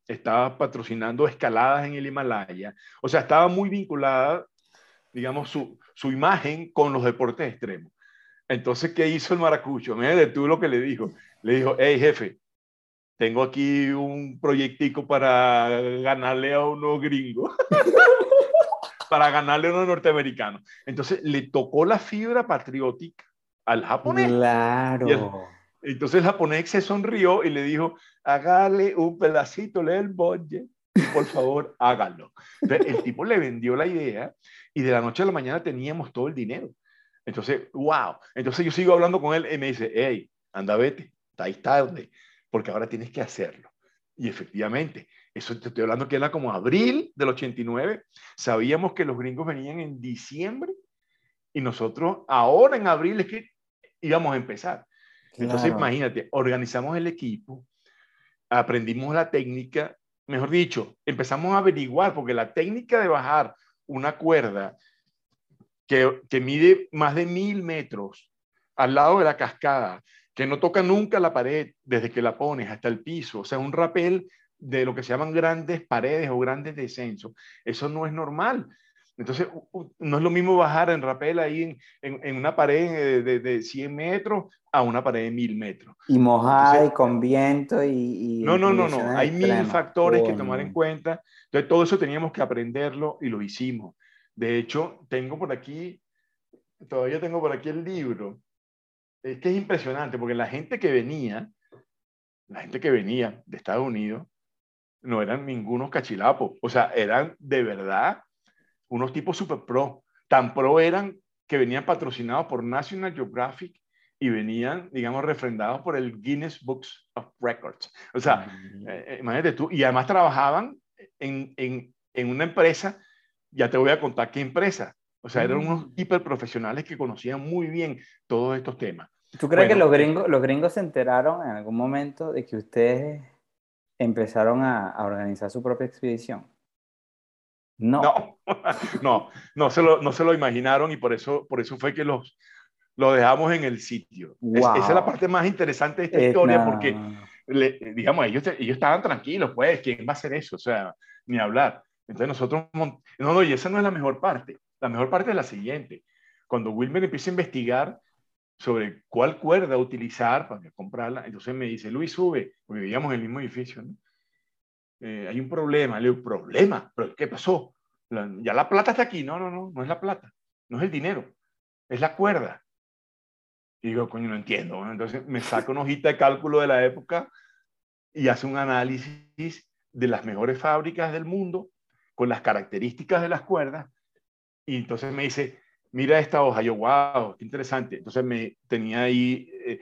estaba patrocinando escaladas en el Himalaya, o sea, estaba muy vinculada, digamos, su, su imagen con los deportes extremos. Entonces, ¿qué hizo el maracucho? Mira, tú lo que le dijo. Le dijo, hey, jefe, tengo aquí un proyectico para ganarle a unos gringos, para ganarle a unos norteamericanos. Entonces, le tocó la fibra patriótica al japonés. Claro. Entonces el japonés se sonrió y le dijo, hágale un pedacito del budget, por favor, hágalo. Entonces el tipo le vendió la idea y de la noche a la mañana teníamos todo el dinero. Entonces, wow. Entonces yo sigo hablando con él y me dice, hey, anda, vete, estáis tarde, porque ahora tienes que hacerlo. Y efectivamente, eso te estoy hablando que era como abril del 89. Sabíamos que los gringos venían en diciembre y nosotros ahora en abril es que íbamos a empezar. Entonces, imagínate, organizamos el equipo, aprendimos la técnica, mejor dicho, empezamos a averiguar, porque la técnica de bajar una cuerda que, que mide más de mil metros al lado de la cascada, que no toca nunca la pared desde que la pones hasta el piso, o sea, un rapel de lo que se llaman grandes paredes o grandes descensos. Eso no es normal. Entonces, no es lo mismo bajar en rapel ahí en, en, una pared de, de, 100 metros a una pared de 1000 metros. Y mojar y con viento y... no, no, no, no. Hay mil factores que tomar en cuenta. Entonces, todo eso teníamos que aprenderlo y lo hicimos. De hecho, tengo por aquí, todavía tengo por aquí el libro. Es que es impresionante porque la gente que venía, la gente que venía de Estados Unidos, no eran ningunos cachilapos. O sea, eran de verdad unos tipos super pro. Tan pro eran que venían patrocinados por National Geographic y venían, digamos, refrendados por el Guinness Books of Records. O sea, mm. eh, eh, imagínate tú, y además trabajaban en, en, en, una empresa, ya te voy a contar qué empresa. O sea, eran unos mm. hiper profesionales que conocían muy bien todos estos temas. ¿Tú crees que los gringos, los gringos se enteraron en algún momento de que ustedes empezaron a, a organizar su propia expedición? No. No, no, se lo, no se lo imaginaron y por eso, por eso fue que los, lo dejamos en el sitio. esa es la parte más interesante de esta historia porque, digamos, ellos, ellos estaban tranquilos, pues, ¿quién va a hacer eso? O sea, ni hablar. Entonces nosotros, no, no, y esa no es la mejor parte. La mejor parte es la siguiente. Cuando Wilmer empieza a investigar sobre cuál cuerda utilizar para comprarla, entonces me dice, Luis, sube, porque vivíamos en el mismo edificio. Eh, hay un problema. Le digo, ¿problema? ¿Pero qué pasó? ya la plata está aquí. No, no, no, no es la plata. No es el dinero. Es la cuerda. Y digo, coño, no entiendo. Entonces me saca una hojita de cálculo de la época y hace un análisis de las mejores fábricas del mundo con las características de las cuerdas. Y entonces me dice, mira esta hoja. Yo, wow, qué interesante. Entonces me tenía ahí eh,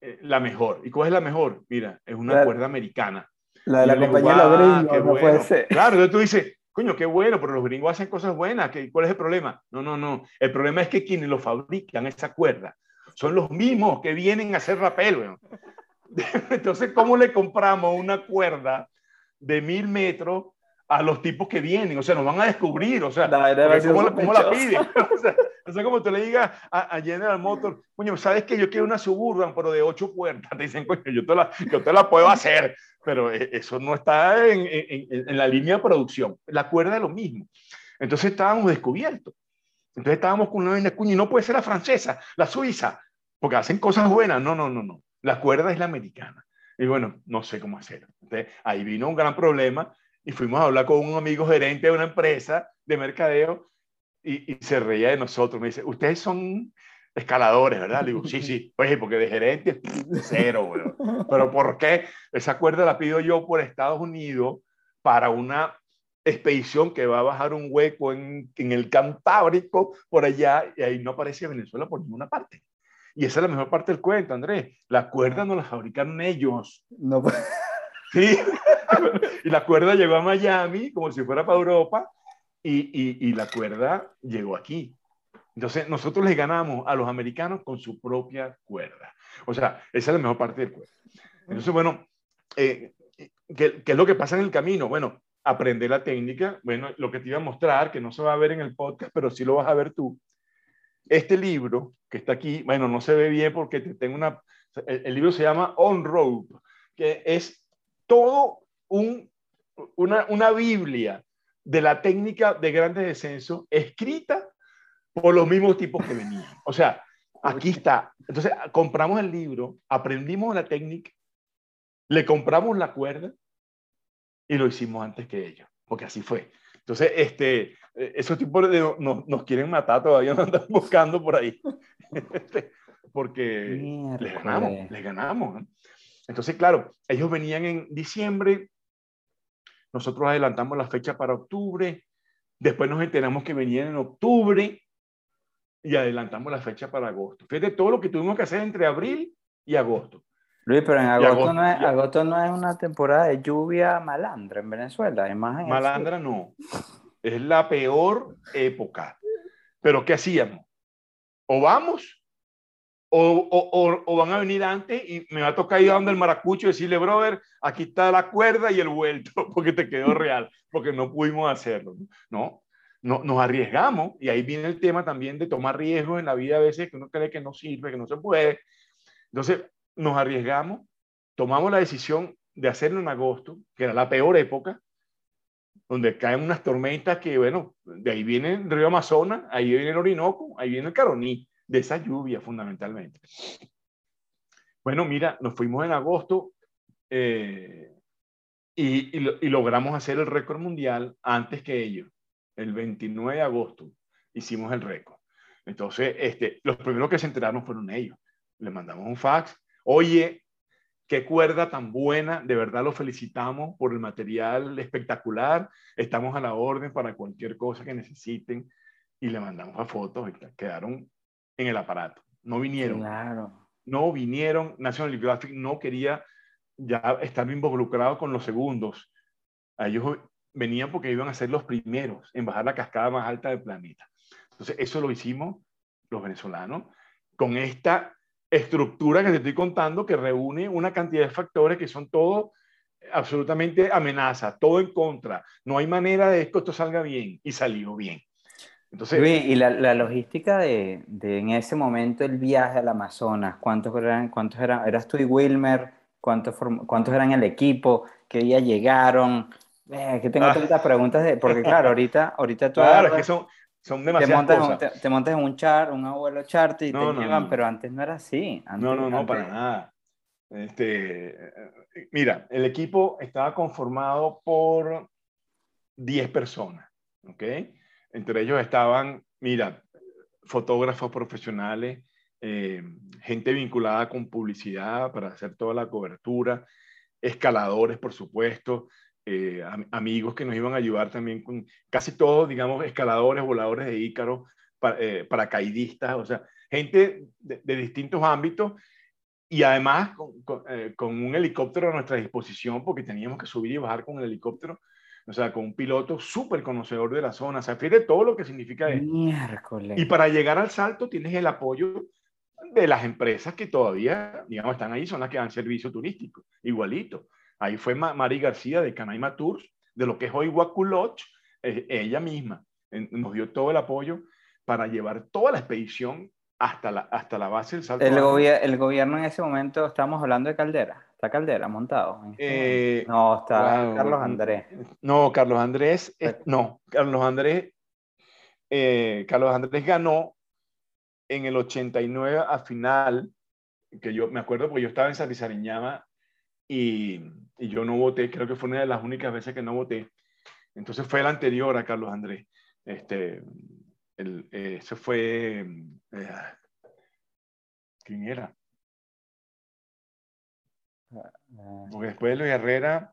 eh, la mejor. ¿Y cuál es la mejor? Mira, es una cuerda americana. La de la compañía de los gringos, no puede ser. Claro, entonces tú dices, coño, qué bueno, pero los gringos hacen cosas buenas, ¿cuál es el problema? No, no, no. El problema es que quienes lo fabrican, esa cuerda, son los mismos que vienen a hacer rapel, Entonces, ¿cómo le compramos una cuerda de mil metros a los tipos que vienen? O sea, nos van a descubrir, o sea, ¿cómo, la, piden? O sea, o sea, como tú le digas a, General Motors, coño, ¿sabes que yo quiero una Suburban, pero de ocho puertas? Te dicen, coño, yo te la, yo te la puedo hacer, pero eh, eso no está en, en, en, la línea de producción. La cuerda es lo mismo. Entonces estábamos descubiertos. Entonces estábamos con una cuña y no puede ser la francesa, la suiza, porque hacen cosas buenas. No, no, no, no. La cuerda es la americana. Y bueno, no sé cómo hacer. Entonces ahí vino un gran problema y fuimos a hablar con un amigo gerente de una empresa de mercadeo y, se reía de nosotros. Me dice, ustedes son escaladores, ¿verdad? Le digo, sí, sí, pues porque de gerente, cero, güey. Pero ¿por qué? Esa cuerda la pido yo por Estados Unidos para una expedición que va a bajar un hueco en, en el Cantábrico, por allá, y ahí no aparece Venezuela por ninguna parte. Y esa es la mejor parte del cuento, Andrés. La cuerda no la fabricaron ellos. No. Sí. y la cuerda llegó a Miami como si fuera para Europa y, y, y la cuerda llegó aquí. Entonces, nosotros les ganamos a los americanos con su propia cuerda. O sea, esa es la mejor parte del cuerda. Entonces, bueno, eh, ¿qué, ¿qué, es lo que pasa en el camino? Bueno, aprender la técnica. Bueno, lo que te iba a mostrar, que no se va a ver en el podcast, pero sí lo vas a ver tú. Este libro que está aquí, bueno, no se ve bien porque tengo una... El, el libro se llama On Rope, que es todo un, una, una Biblia de la técnica de grandes descensos escrita por los mismos tipos que venían. O sea, aquí está. Entonces, compramos el libro, aprendimos la técnica, le compramos la cuerda y lo hicimos antes que ellos, porque así fue. Entonces, este, esos tipos de, nos, quieren matar todavía, nos andan buscando por ahí. Este, porque les ganamos, les ganamos. Entonces, claro, ellos venían en diciembre, nosotros adelantamos la fecha para octubre, después nos enteramos que venían en octubre, y adelantamos la fecha para agosto. Fíjate todo lo que tuvimos que hacer entre abril y agosto. Luis, pero en agosto, no, es, agosto no es una temporada de lluvia malandra en Venezuela, más Malandra no, es la peor época. Pero ¿qué hacíamos? O vamos, o, o, o, van a venir antes y me va a tocar ir a donde el maracucho y decirle, brother, aquí está la cuerda y el vuelto, porque te quedó real, porque no pudimos hacerlo. No, no, nos arriesgamos y ahí viene el tema también de tomar riesgos en la vida a veces que uno cree que no sirve, que no se puede. Entonces, nos arriesgamos, tomamos la decisión de hacerlo en agosto, que era la peor época, donde caen unas tormentas que, bueno, de ahí viene el río Amazonas, ahí viene el Orinoco, ahí viene el Caroní, de esa lluvia fundamentalmente. Bueno, mira, nos fuimos en agosto eh, y, y logramos hacer el récord mundial antes que ellos el 29 de agosto, hicimos el récord. Entonces, este, los primeros que se enteraron fueron ellos. Le mandamos un fax. Oye, qué cuerda tan buena. De verdad lo felicitamos por el material espectacular. Estamos a la orden para cualquier cosa que necesiten. Y le mandamos a fotos. Y quedaron en el aparato. No vinieron. Claro. No vinieron. National Geographic no quería ya estar involucrado con los segundos. A ellos venían porque iban a ser los primeros en bajar la cascada más alta del planeta. Entonces, eso lo hicimos los venezolanos con esta estructura que te estoy contando que reúne una cantidad de factores que son todos absolutamente amenaza, todo en contra. No hay manera de que esto salga bien y salió bien. Entonces, y la, la logística de, de, en ese momento el viaje al Amazonas, ¿cuántos eran? ¿Cuántos eran? ¿Eras tú y Wilmer? ¿Cuántos, ¿Cuántos eran el equipo? ¿Qué día llegaron? Eh, que tengo ah. tantas preguntas, de, porque claro, ahorita, ahorita tú... Claro, es que son, son demasiadas te montas, cosas. Te, montas en un char, un abuelo chart y te llevan, pero antes no era así. no, no, no, para nada. Este, mira, el equipo estaba conformado por 10 personas, ¿ok? Entre ellos estaban, mira, fotógrafos profesionales, eh, gente vinculada con publicidad para hacer toda la cobertura, escaladores, por supuesto, eh, amigos que nos iban a ayudar también con casi todos, digamos, escaladores, voladores de Ícaro, eh, paracaidistas, o sea, gente de, distintos ámbitos. Y además eh, con, un helicóptero a nuestra disposición porque teníamos que subir y bajar con el helicóptero, o sea, con un piloto súper conocedor de la zona, o sea, fíjate todo lo que significa esto. Y para llegar al salto tienes el apoyo de las empresas que todavía, digamos, están ahí, son las que dan servicio turístico, igualito. Ahí fue Mari García de Canaima Tours, de lo que es hoy Huaculoch, eh, ella misma nos dio todo el apoyo para llevar toda la expedición hasta la, hasta la base del Salto. El, el gobierno en ese momento, estamos hablando de Caldera, ¿está Caldera montado? Este eh, no, está Carlos Andrés. No, Carlos Andrés, no, Carlos Andrés eh, Carlos Andrés ganó en el 89 a final, que yo me acuerdo porque yo estaba en Sarizariñama y, y yo no voté, creo que fue una de las únicas veces que no voté. Entonces fue el anterior a Carlos Andrés. Este, el, eh, ese fue, eh, ¿quién era? Porque después de Luis Herrera,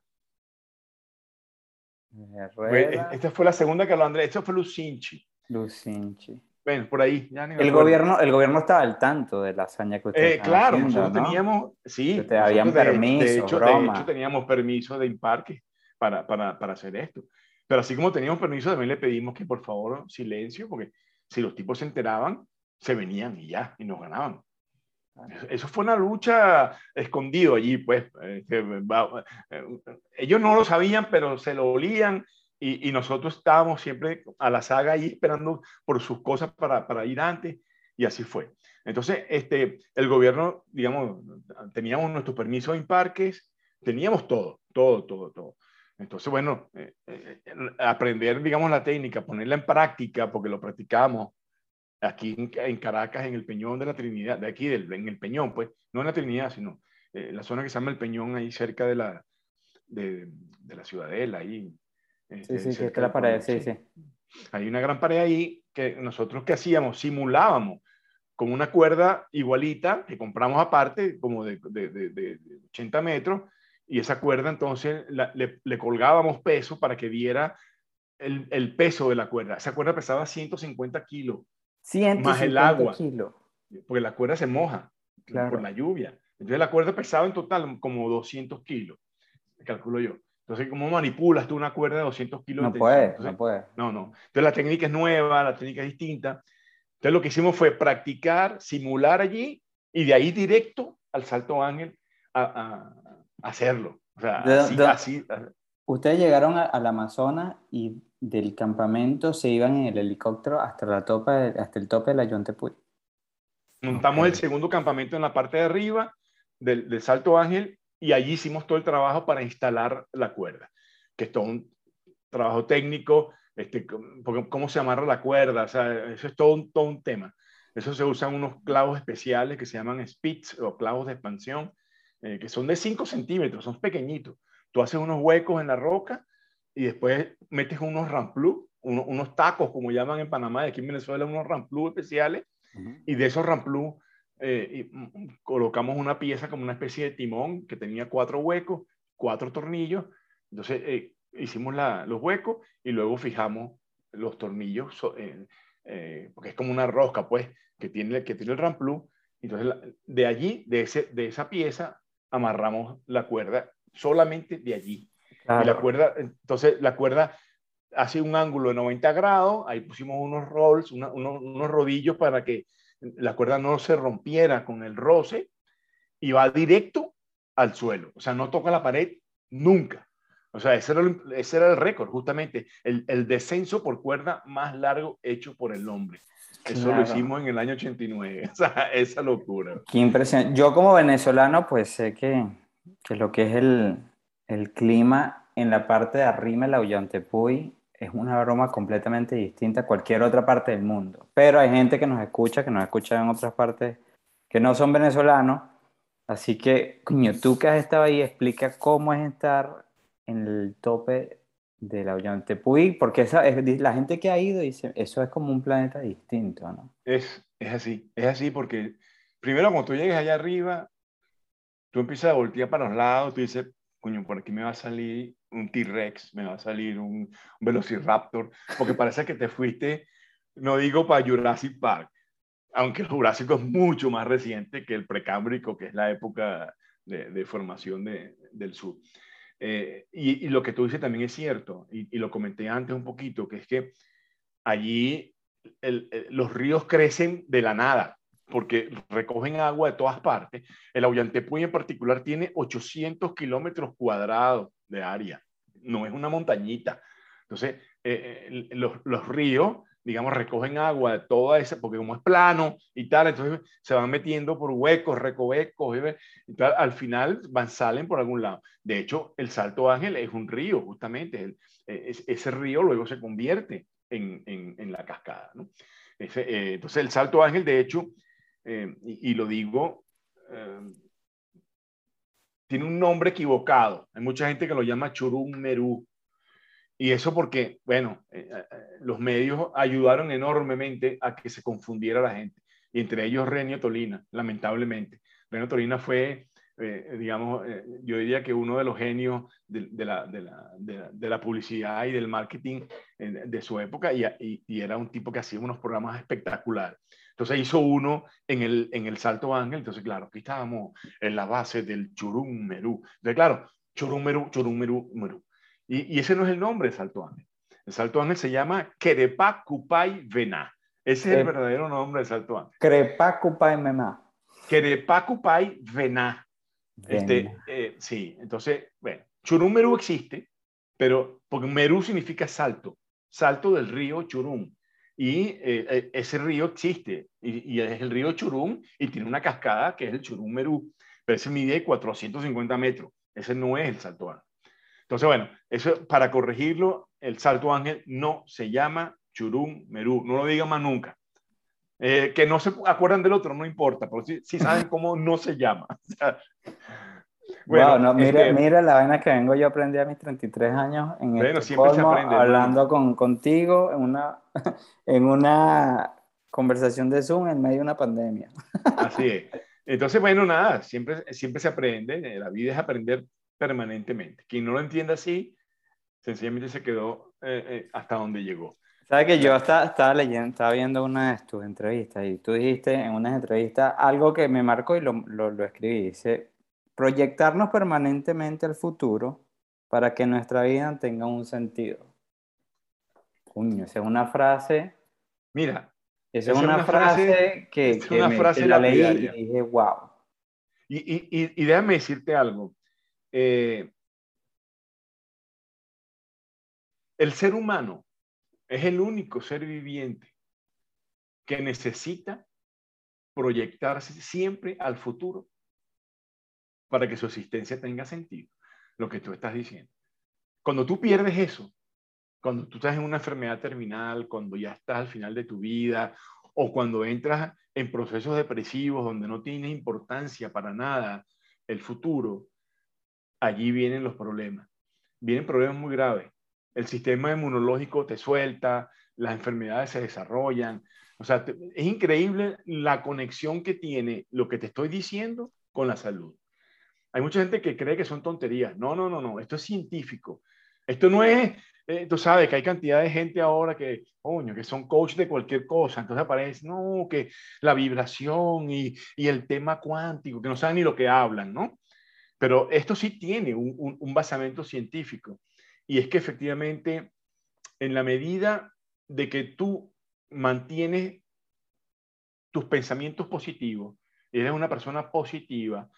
Herrera. esta fue la segunda Carlos Andrés, esta fue Lucinchi. Lucinchi. Bueno, por ahí. Ya El acuerdo. gobierno, el gobierno estaba al tanto de la hazaña que ustedes Eh, claro, haciendo, nosotros ¿no? teníamos, sí, Que te habían nosotros de- permiso, de, hecho, de hecho, teníamos permiso de imparque para, para, para hacer esto. Pero así como teníamos permiso, también le pedimos que por favor silencio, porque si los tipos se enteraban, se venían y ya, y nos ganaban. Eso- fue una lucha escondido allí, pues. eh, eh, ellos no lo sabían, pero se lo olían y, nosotros estábamos siempre a la saga ahí esperando por sus cosas para, para ir antes y así fue. Entonces, este, el gobierno, digamos, teníamos nuestro permiso en parques, teníamos todo, todo, todo, todo. Entonces, bueno, eh, eh, aprender, digamos, la técnica, ponerla en práctica, porque lo practicamos aquí en, en Caracas, en el Peñón de la Trinidad, de aquí, del, en el Peñón, pues, no en la Trinidad, sino eh, la zona que se llama el Peñón, ahí cerca de la, de, de la Ciudadela, ahí. Sí, este, sí, que cerca está la pared, sí, sí. Hay una gran pared ahí que nosotros que hacíamos, simulábamos con una cuerda igualita que compramos aparte, como de, de, de, de 80 metros, y esa cuerda entonces la- le, le colgábamos peso para que viera el, el peso de la cuerda. Esa cuerda pesaba 150 kilos, 150 agua. kilos. porque la cuerda se moja Claro. por la lluvia. Entonces la cuerda pesaba en total como 200 kilos, calculo yo. Entonces, ¿cómo manipulas tú una cuerda de 200 kilos? No de tensión? puede, Entonces, no puede. no, no. Entonces la técnica es nueva, la técnica es distinta. Entonces lo que hicimos fue practicar, simular allí y de ahí directo al salto ángel a, a- hacerlo. O sea, así, así- Ustedes llegaron al Amazonas y del campamento se iban en el helicóptero hasta, la tope, hasta el tope de la Yontepuy. montamos el segundo campamento en la parte de arriba del, del salto ángel y allí hicimos todo el trabajo para instalar la cuerda, que es todo un trabajo técnico, este, porque cómo se amarra la cuerda, o sea, eso es todo un, todo un tema. Eso se usan unos clavos especiales que se llaman spits o clavos de expansión, eh, que son de 5 centímetros, son pequeñitos. Tú haces unos huecos en la roca y después metes unos ramplú, uno- unos tacos, como llaman en Panamá y aquí en Venezuela, unos ramplú especiales, y de esos ramplú eh, y, mm, colocamos una pieza como una especie de timón que tenía cuatro huecos, cuatro tornillos. Entonces eh, hicimos la- los huecos y luego fijamos los tornillos, so- eh, eh, porque es como una rosca, pues, que tiene, que tiene el ramplú. Entonces la- de allí, de, ese, de esa pieza, amarramos la cuerda solamente de allí. Y la Claro. cuerda, entonces la cuerda hace un ángulo de 90 grados, ahí pusimos unos rolls, una- unos, unos rodillos para que la cuerda no se rompiera con el roce y va directo al suelo, o sea, no toca la pared nunca. O sea, ese era el, ese era el récord, justamente, el, el descenso por cuerda más largo hecho por el hombre. Eso Claro. lo hicimos en el año 89, o sea, esa locura. Qué impresión. Yo como venezolano, pues sé que, que lo que es el, el clima en la parte de arriba de la Ollantaypuy es una broma completamente distinta a cualquier otra parte del mundo. Pero hay gente que nos escucha, que nos escucha en otras partes que no son venezolanos. Así que, coño, tú que has estado ahí, explica cómo es estar en el tope de la porque esa, es- la gente que ha ido dice, eso es como un planeta distinto, ¿no? Es, es así, es así porque primero cuando tú llegues allá arriba, tú empiezas a voltear para los lados, tú dices, coño, por aquí me va a salir un T-Rex, me va a salir un, Velociraptor, porque parece que te fuiste, no digo para Jurassic Park, aunque el Jurásico es mucho más reciente que el Precámbrico, que es la época de, de formación de- del sur. Eh, y, y lo que tú dices también es cierto, y, y lo comenté antes un poquito, que es que allí el- el- los ríos crecen de la nada, porque recogen agua de todas partes. El Auyantepuy en particular tiene 800 kilómetros cuadrados de área, no es una montañita. Entonces, eh, eh, los, los ríos, digamos, recogen agua de toda esa, porque como es plano y tal, entonces se van metiendo por huecos, recovecos, y tal, al final van, salen por algún lado. De hecho, el Salto Ángel es un río, justamente. es- ese río luego se convierte en, en, la cascada. ¿no? Eh, entonces, el Salto Ángel, de hecho, eh, y, lo digo, tiene un nombre equivocado. Hay mucha gente que lo llama Churum Merú. Y eso porque, bueno, los medios ayudaron enormemente a que se confundiera la gente. Y entre ellos Renio Tolina, lamentablemente. Renio Tolina fue eh, digamos, eh, yo diría que uno de los genios de, la, de, la, de la, publicidad y del marketing eh, de su época y, era un tipo que hacía unos programas espectaculares. Entonces hizo uno en el, en el Salto Ángel, entonces claro, aquí estábamos en la base del Churum Merú. Entonces claro, Churum Merú, Churum Merú, Merú. Y, y ese no es el nombre del Salto Ángel. El Salto Ángel se llama Kerepa Kupay Vená. Ese es el verdadero nombre del Salto Ángel. Kerepa Kupay Vená. Kerepa Kupay Vená. Este, eh, sí, entonces, bueno, Churum Merú existe, pero porque Merú significa salto, salto del río Churum. Y eh, eh, ese río existe, y, es el río Churum, y tiene una cascada que es el Churum Merú, pero ese mide 450 metros, ese no es el Salto Ángel. Entonces, bueno, eso para corregirlo, el Salto Ángel no se llama Churum Merú, no lo digan más nunca. Eh, que no se acuerdan del otro, no importa, pero sí, saben cómo no se llama. bueno, no, mira, este, mira la vaina que vengo yo aprendí a mis 33 años en bueno, este se aprende, hablando con, contigo en una, en una conversación de Zoom en medio de una pandemia. Así es. Entonces, bueno, nada, siempre, siempre se aprende, la vida es aprender permanentemente. Quien no lo entienda así, sencillamente se quedó eh, eh, hasta donde llegó. Sabes que yo estaba, estaba, leyendo, estaba viendo una de tus entrevistas y tú dijiste en unas entrevistas algo que me marcó y lo, lo, lo escribí. Dice, proyectarnos permanentemente al futuro para que nuestra vida tenga un sentido. Coño, esa es una frase. Mira. Esa es una, frase, que, es una frase la leí y dije, wow. Y, y, y, déjame decirte algo. Eh, el ser humano es el único ser viviente que necesita proyectarse siempre al futuro para que su existencia tenga sentido, lo que tú estás diciendo. Cuando tú pierdes eso, cuando tú estás en una enfermedad terminal, cuando ya estás al final de tu vida, o cuando entras en procesos depresivos donde no tiene importancia para nada el futuro, allí vienen los problemas. Vienen problemas muy graves el sistema inmunológico te suelta, las enfermedades se desarrollan. O sea, es increíble la conexión que tiene lo que te estoy diciendo con la salud. Hay mucha gente que cree que son tonterías. No, no, no, no. Esto es científico. Esto no es, eh, tú sabes que hay cantidad de gente ahora que, coño, que son coach de cualquier cosa. Entonces aparece, no, que la vibración y, y, el tema cuántico, que no saben ni lo que hablan, ¿no? Pero esto sí tiene un, un, un basamento científico. Y es que efectivamente, en la medida de que tú mantienes tus pensamientos positivos, eres una persona positiva,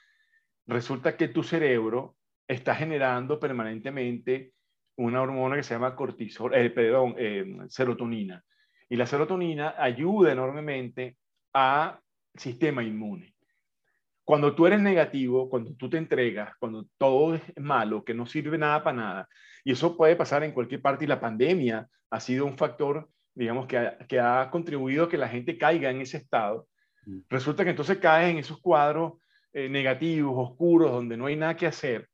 resulta que tu cerebro está generando permanentemente una hormona que se llama cortisol, eh, perdón, eh, serotonina. Y la serotonina ayuda enormemente al sistema inmune. Cuando tú eres negativo, cuando tú te entregas, cuando todo es malo, que no sirve nada para nada, y eso puede pasar en cualquier parte, y la pandemia ha sido un factor, digamos, que ha, que ha contribuido a que la gente caiga en ese estado, mm. resulta que entonces caes en esos cuadros eh, negativos, oscuros, donde no hay nada que hacer.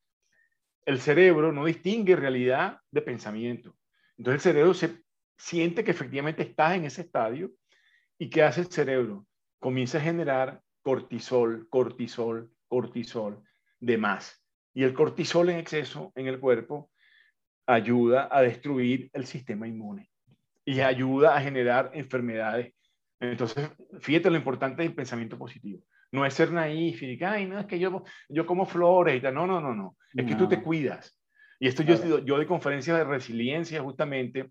El cerebro no distingue realidad de pensamiento. Entonces el cerebro se siente que efectivamente estás en ese estadio. ¿Y qué hace el cerebro? Comienza a generar cortisol, cortisol, cortisol de más. Y el cortisol en exceso en el cuerpo ayuda a destruir el sistema inmune y ayuda a generar enfermedades. Entonces, fíjate lo importante del pensamiento positivo. No es ser naif y decir, ay, no, es que yo, yo como flores y tal. No, no, no, no. Es que tú te cuidas. Y esto yo, yo doy conferencias de resiliencia justamente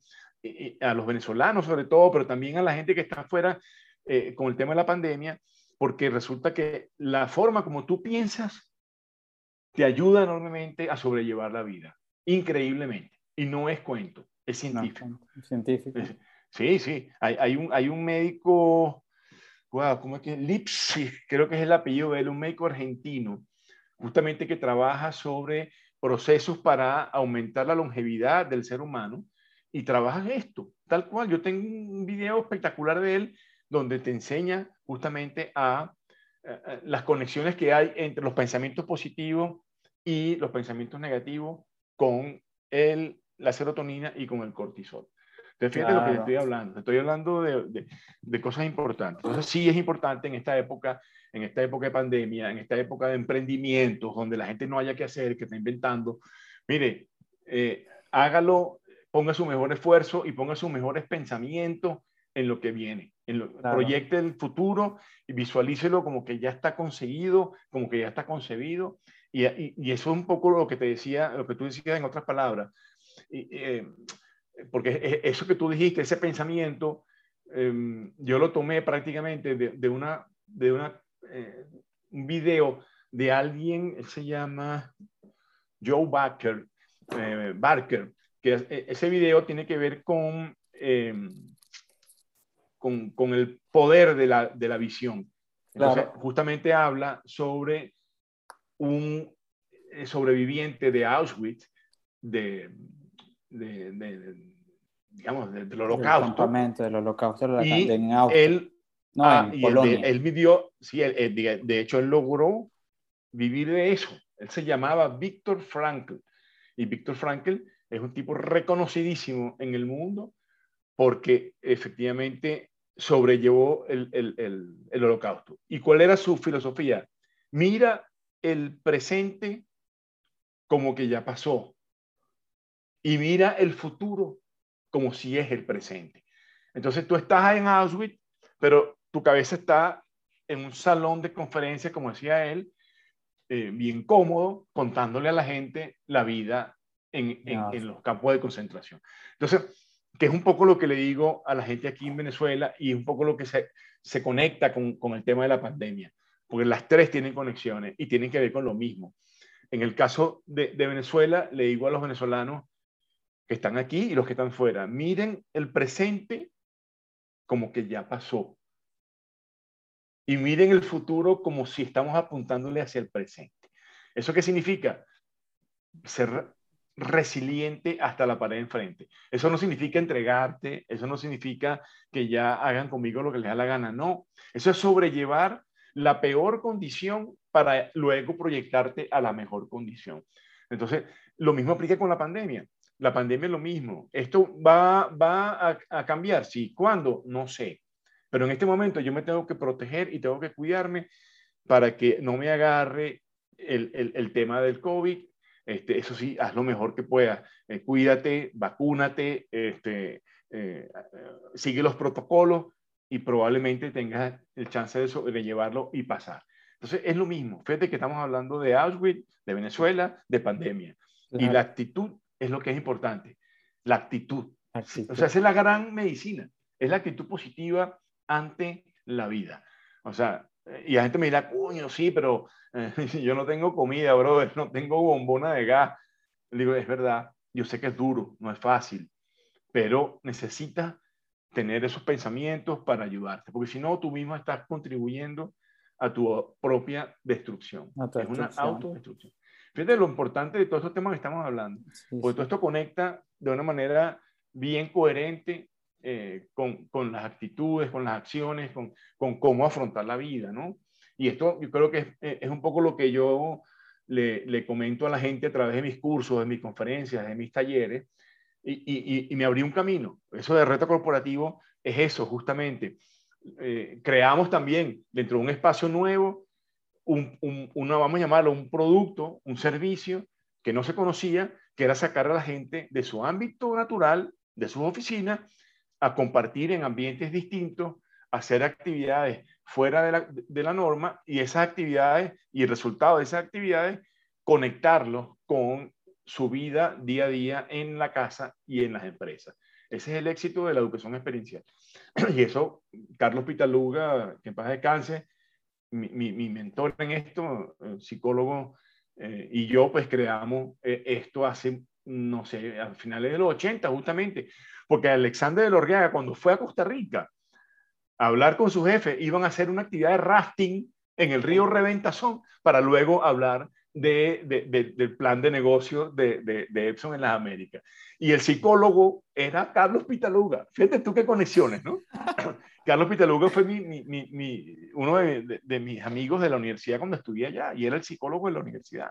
a los venezolanos sobre todo, pero también a la gente que está afuera eh, con el tema de la pandemia, porque resulta que la forma como tú piensas te ayuda enormemente a sobrellevar la vida, increíblemente. Y no es cuento, es científico. científico. Sí, sí. Hay, hay, un, hay un médico, wow, ¿cómo es que? Lipsig, creo que es el apellido de él, un médico argentino, justamente que trabaja sobre procesos para aumentar la longevidad del ser humano y trabajas esto, tal cual. Yo tengo un video espectacular de él donde te enseña justamente a, las conexiones que hay entre los pensamientos positivos y los pensamientos negativos con el, la serotonina y con el cortisol. Entonces, fíjate lo que estoy hablando. Estoy hablando de, de, cosas importantes. Entonces, sí es importante en esta época, en esta época de pandemia, en esta época de emprendimientos, donde la gente no haya que hacer, que está inventando. Mire, eh, hágalo, ponga su mejor esfuerzo y ponga sus mejores pensamientos en lo que viene. En lo, Proyecte el futuro y visualícelo como que ya está conseguido, como que ya está concebido. Y, y, eso es un poco lo que te decía, lo que tú decías en otras palabras. Y, eh, porque eso que tú dijiste, ese pensamiento, em, yo lo tomé prácticamente de, una, de una, eh, un video de alguien, él se llama Joe Barker, eh, Barker que e, ese video tiene que ver con, em, con, con, el poder de la, de la visión. Entonces, justamente habla sobre un eh, sobreviviente de Auschwitz, de, de, digamos, del holocausto. del holocausto. y él, no, ah, él, vivió, sí, de hecho él logró vivir de eso. Él se llamaba Víctor Frankl. Y Víctor Frankl es un tipo reconocidísimo en el mundo porque efectivamente sobrellevó el, el, el, el holocausto. ¿Y cuál era su filosofía? Mira el presente como que ya pasó y mira el futuro como si es el presente. Entonces tú estás en Auschwitz, pero tu cabeza está en un salón de conferencias, como decía él, eh, bien cómodo, contándole a la gente la vida en, en, los campos de concentración. Entonces, que es un poco lo que le digo a la gente aquí en Venezuela y un poco lo que se, se conecta con, con el tema de la pandemia, porque las tres tienen conexiones y tienen que ver con lo mismo. En el caso de, de Venezuela, le digo a los venezolanos, que están aquí y los que están fuera. Miren el presente como que ya pasó. Y miren el futuro como si estamos apuntándole hacia el presente. ¿Eso qué significa? Ser resiliente hasta la pared enfrente. Eso no significa entregarte, eso no significa que ya hagan conmigo lo que les da la gana, no. Eso es sobrellevar la peor condición para luego proyectarte a la mejor condición. Entonces, lo mismo aplica con la pandemia. La pandemia es lo mismo. ¿Esto va, va a, cambiar? Sí. ¿Cuándo? No sé. Pero en este momento yo me tengo que proteger y tengo que cuidarme para que no me agarre el, el, tema del COVID. Este, eso sí, haz lo mejor que puedas. Eh, cuídate, vacúnate, este, eh, sigue los protocolos y probablemente tengas el chance de, de llevarlo y pasar. Entonces, es lo mismo. Fíjate que estamos hablando de Auschwitz, de Venezuela, de pandemia. Y la actitud es lo que es importante, la actitud. O sea, esa es la gran medicina, es la actitud positiva ante la vida. O sea, y la gente me dirá, coño, sí, pero eh, yo no tengo comida, brother, no tengo bombona de gas. Le digo, es verdad, yo sé que es duro, no es fácil, pero necesitas tener esos pensamientos para ayudarte, porque si no, tú mismo estás contribuyendo a tu propia destrucción. Es una autodestrucción. Fíjate lo importante de todos estos temas que estamos hablando, porque todo esto conecta de una manera bien coherente eh, con, con, las actitudes, con las acciones, con, con, cómo afrontar la vida, ¿no? Y esto yo creo que es, eh, es un poco lo que yo le, le, comento a la gente a través de mis cursos, de mis conferencias, de mis talleres, y, y, y me abrí un camino. Eso de reto corporativo es eso, justamente. Eh, creamos también dentro de un espacio nuevo un, una, vamos a llamarlo, un producto, un servicio que no se conocía, que era sacar a la gente de su ámbito natural, de sus oficinas, a compartir en ambientes distintos, hacer actividades fuera de la, de la norma y esas actividades y el resultado de esas actividades, conectarlos con su vida día a día en la casa y en las empresas. Ese es el éxito de la educación experiencial. Y eso, Carlos Pitaluga, que en paz descanse, mi, mi, mentor en esto, psicólogo, eh, y yo pues creamos eh, esto hace, no sé, a finales de los 80 justamente, porque Alexander de Lorgueaga cuando fue a Costa Rica a hablar con su jefe, iban a hacer una actividad de rafting en el río Reventazón para luego hablar del plan de negocio de, de, Epson en las Américas. Y el psicólogo era Carlos Pitaluga. Fíjate tú qué conexiones, ¿no? Carlos Pitaluga fue mi, mi, mi, uno de, mis amigos de la universidad cuando estudié allá y era el psicólogo de la universidad.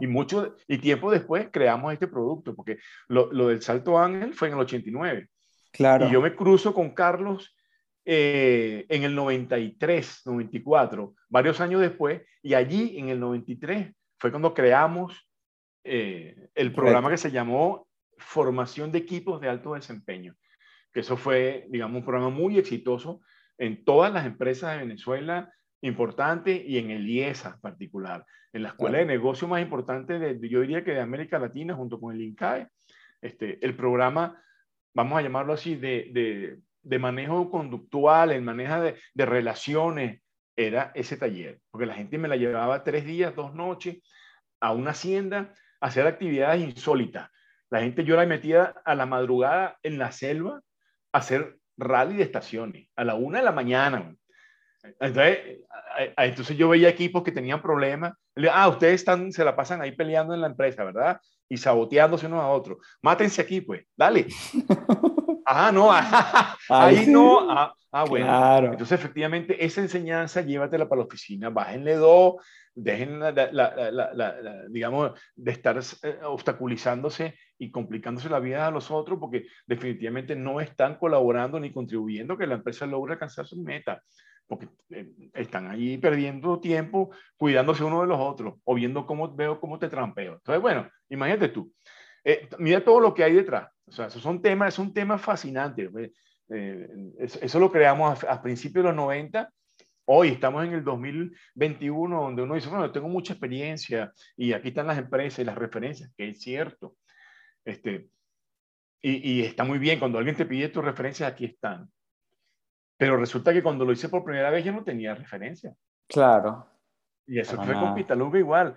Y, mucho, y tiempo después creamos este producto, porque lo, lo, del Salto Ángel fue en el 89. Claro. Y yo me cruzo con Carlos eh, en el 93, 94, varios años después, y allí en el 93 fue cuando creamos eh, el programa que se llamó Formación de Equipos de Alto Desempeño, que eso fue, digamos, un programa muy exitoso en todas las empresas de Venezuela importante y en el IESA en particular, en la escuela de negocio más importante de, yo diría que de América Latina junto con el INCAE, este, el programa, vamos a llamarlo así, de, de manejo conductual, el manejo de, de, relaciones, era ese taller, porque la gente me la llevaba tres días, dos noches a una hacienda a hacer actividades insólitas. La gente yo la metía a la madrugada en la selva a hacer rally de estaciones, a la una de la mañana. Entonces, entonces yo veía equipos que tenían problemas. Ah, ustedes están, se la pasan ahí peleando en la empresa, ¿verdad? Y saboteándose unos a otros. Mátense aquí, pues, dale. Ah, no, ahí no. Ah, ah bueno. Entonces, efectivamente, esa enseñanza llévatela para la oficina, bájenle dos, dejen, la, digamos, de estar eh, obstaculizándose y complicándose la vida a los otros, porque definitivamente no están colaborando ni contribuyendo que la empresa logre alcanzar su meta, porque eh, están allí perdiendo tiempo cuidándose uno de los otros o viendo cómo veo cómo te trampeo. Entonces, bueno, imagínate tú. Eh, mira todo lo que hay detrás. O sea, esos son temas, es un tema fascinante. Eh, eso, lo creamos a, principios de los 90. Hoy estamos en el 2021, donde uno dice, bueno, tengo mucha experiencia y aquí están las empresas y las referencias, que es cierto. Este, y, y está muy bien, cuando alguien te pide tus referencias, aquí están. Pero resulta que cuando lo hice por primera vez ya no tenía referencia. Claro. Y eso fue con Pitaluga igual.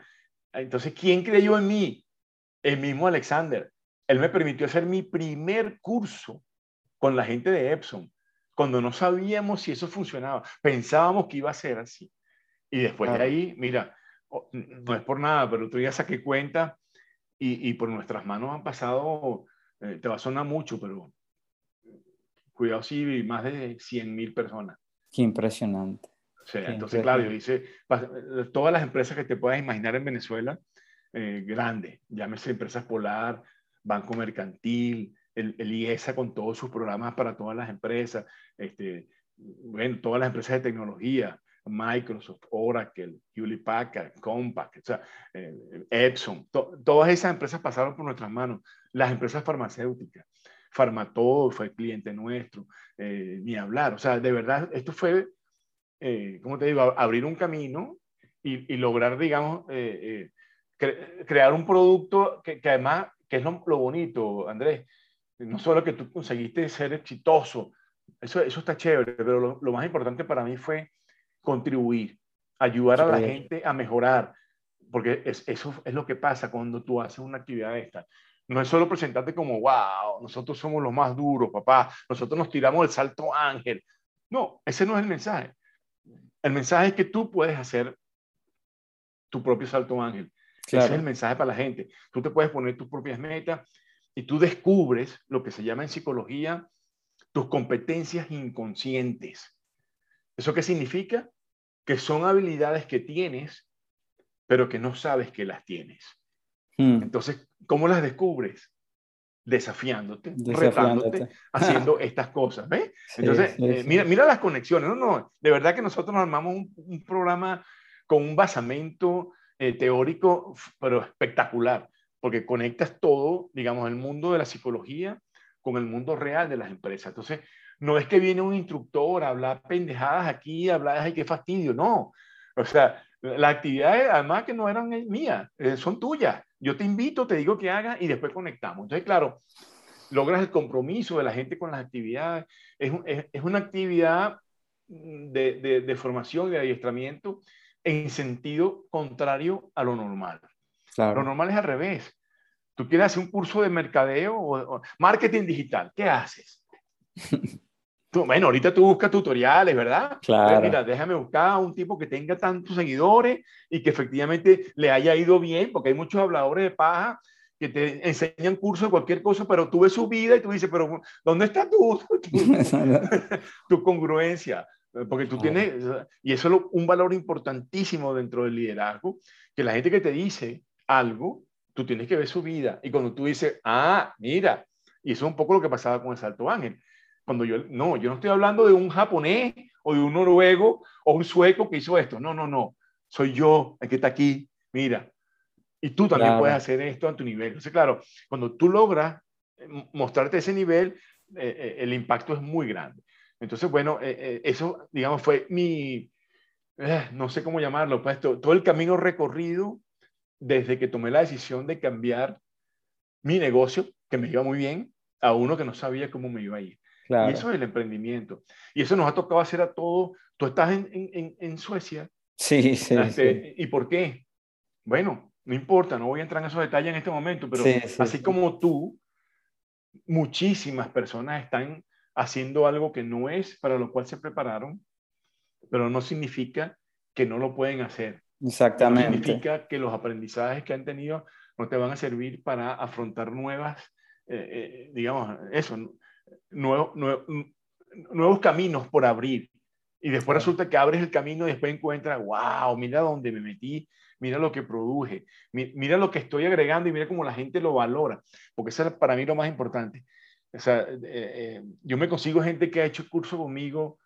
Entonces, ¿quién creyó en mí? El mismo Alexander él me permitió hacer mi primer curso con la gente de Epson, cuando no sabíamos si eso funcionaba. Pensábamos que iba a ser así. Y después de ahí, mira, no es por nada, pero otro día saqué cuenta y, y por nuestras manos han pasado, eh, te va a sonar mucho, pero cuidado sí, más de 100 mil personas. Qué impresionante. entonces, claro, yo hice todas las empresas que te puedas imaginar en Venezuela, eh, grandes, llámese empresas Polar, Banco Mercantil, el, IESA con todos sus programas para todas las empresas, este, bueno, todas las empresas de tecnología, Microsoft, Oracle, Hewlett Packard, Compaq, o sea, eh, Epson, todas esas empresas pasaron por nuestras manos. Las empresas farmacéuticas, Farmatodo fue el cliente nuestro, eh, ni hablar. O sea, de verdad, esto fue, eh, ¿cómo te digo?, abrir un camino y, lograr, digamos, crear un producto que, que, además que es lo, bonito, Andrés. No solo que tú conseguiste ser exitoso, eso, eso está chévere, pero lo, más importante para mí fue contribuir, ayudar a la gente a mejorar, porque es, eso es lo que pasa cuando tú haces una actividad de esta. No es solo presentarte como, wow, nosotros somos los más duros, papá, nosotros nos tiramos el salto ángel. No, ese no es el mensaje. El mensaje es que tú puedes hacer tu propio salto ángel. Ese es el mensaje para la gente. Tú te puedes poner tus propias metas y tú descubres lo que se llama en psicología tus competencias inconscientes. ¿Eso qué significa? Que son habilidades que tienes, pero que no sabes que las tienes. Hmm. Entonces, ¿cómo las descubres? Desafiándote, retándote, haciendo estas cosas. ¿ves? Entonces, eh, mira, mira las conexiones. No, no, de verdad que nosotros armamos un, un programa con un basamento eh, teórico, pero espectacular, porque conectas todo, digamos, el mundo de la psicología con el mundo real de las empresas. Entonces, no es que viene un instructor a hablar pendejadas aquí, a hablar, ay, qué fastidio, no. O sea, las actividades, además que no eran mías, eh, son tuyas. Yo te invito, te digo que hagas y después conectamos. Entonces, claro, logras el compromiso de la gente con las actividades. Es, es, es una actividad de, de, de, formación, de adiestramiento, en sentido contrario a lo normal. Lo normal es al revés. Tú quieres hacer un curso de mercadeo o, marketing digital. ¿Qué haces? bueno, ahorita tú buscas tutoriales, ¿verdad? Claro. mira, déjame buscar a un tipo que tenga tantos seguidores y que efectivamente le haya ido bien, porque hay muchos habladores de paja que te enseñan cursos de cualquier cosa, pero tú ves su vida y tú dices, pero ¿dónde está tú? tu, congruencia? Porque tú tienes, y eso es un valor importantísimo dentro del liderazgo, que la gente que te dice algo, tú tienes que ver su vida. Y cuando tú dices, ah, mira, y eso es un poco lo que pasaba con el Salto Ángel. Cuando yo, no, yo no estoy hablando de un japonés o de un noruego o un sueco que hizo esto. No, no, no. Soy yo el que está aquí. Mira. Y tú también puedes hacer esto a tu nivel. Entonces, claro, cuando tú logras eh, mostrarte ese nivel, eh, eh, el impacto es muy grande. Entonces, bueno, eso, digamos, fue mi, no sé cómo llamarlo, pues todo el camino recorrido desde que tomé la decisión de cambiar mi negocio, que me iba muy bien, a uno que no sabía cómo me iba a ir. Y eso es el emprendimiento. Y eso nos ha tocado hacer a todos. Tú estás en, en, en Suecia. Sí, sí, este, ¿Y por qué? Bueno, no importa, no voy a entrar en esos detalles en este momento, pero así como tú, muchísimas personas están haciendo algo que no es para lo cual se prepararon, pero no significa que no lo pueden hacer. Exactamente. No significa que los aprendizajes que han tenido no te van a servir para afrontar nuevas, eh, eh, digamos, eso, nuevos, nuevos caminos por abrir. Y después resulta que abres el camino y después encuentras, wow, mira dónde me metí, mira lo que produje, mira lo que estoy agregando y mira cómo la gente lo valora, porque eso es para mí lo más importante. O sea, eh, yo me consigo gente que ha hecho curso conmigo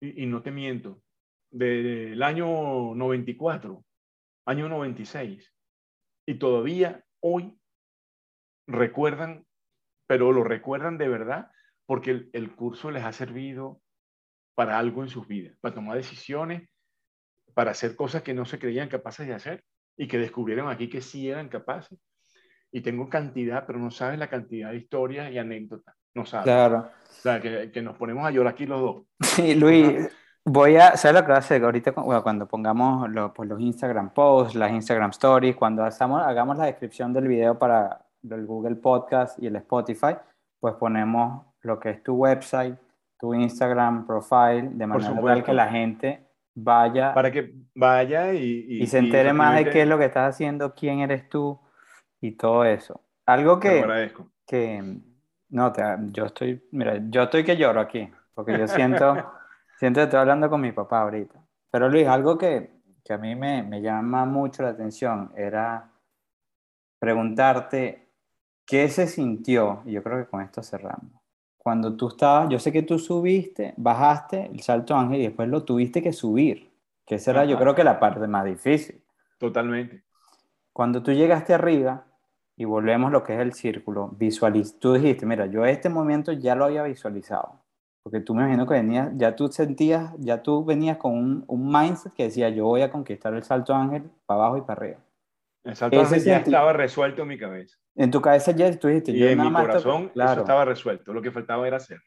y, y no te miento, del año 94, año 96, y todavía hoy recuerdan, pero lo recuerdan de verdad, porque el, curso les ha servido para algo en sus vidas, para tomar decisiones, para hacer cosas que no se creían capaces de hacer y que descubrieron aquí que sí eran capaces. Y tengo cantidad, pero no sabes la cantidad de historias y anécdotas. No sabes. Claro. O sea, que, que nos ponemos a llorar aquí los dos. Sí, Luis, Voy a, hacer lo que hacer ahorita cuando pongamos pues, los Instagram posts, las Instagram stories, cuando hagamos, hagamos la descripción del video para el Google Podcast y el Spotify, pues ponemos lo que es tu website, tu Instagram profile, de manera que la gente vaya. Para que vaya y. Y, se entere más de qué es lo que estás haciendo, quién eres tú y todo eso. Algo que. Que. No, yo estoy. Mira, yo estoy que lloro aquí, porque yo siento. Siento que estoy hablando con mi papá ahorita. Pero Luis, algo que, que a mí me, me, llama mucho la atención era preguntarte qué se sintió, y yo creo que con esto cerramos, cuando tú estabas, yo sé que tú subiste, bajaste el salto ángel y después lo tuviste que subir, que esa era yo creo que la parte más difícil. Totalmente. Cuando tú llegaste arriba y volvemos lo que es el círculo, visualiz tú dijiste, mira, yo este momento ya lo había visualizado. Porque tú me imagino que venías, ya tú sentías, ya tú venías con un, un mindset que decía, yo voy a conquistar el salto ángel para abajo y para arriba. El salto ángel ya estaba resuelto en mi cabeza. En tu cabeza ya tú dijiste, y yo en mi corazón claro. eso estaba resuelto, lo que faltaba era hacerlo.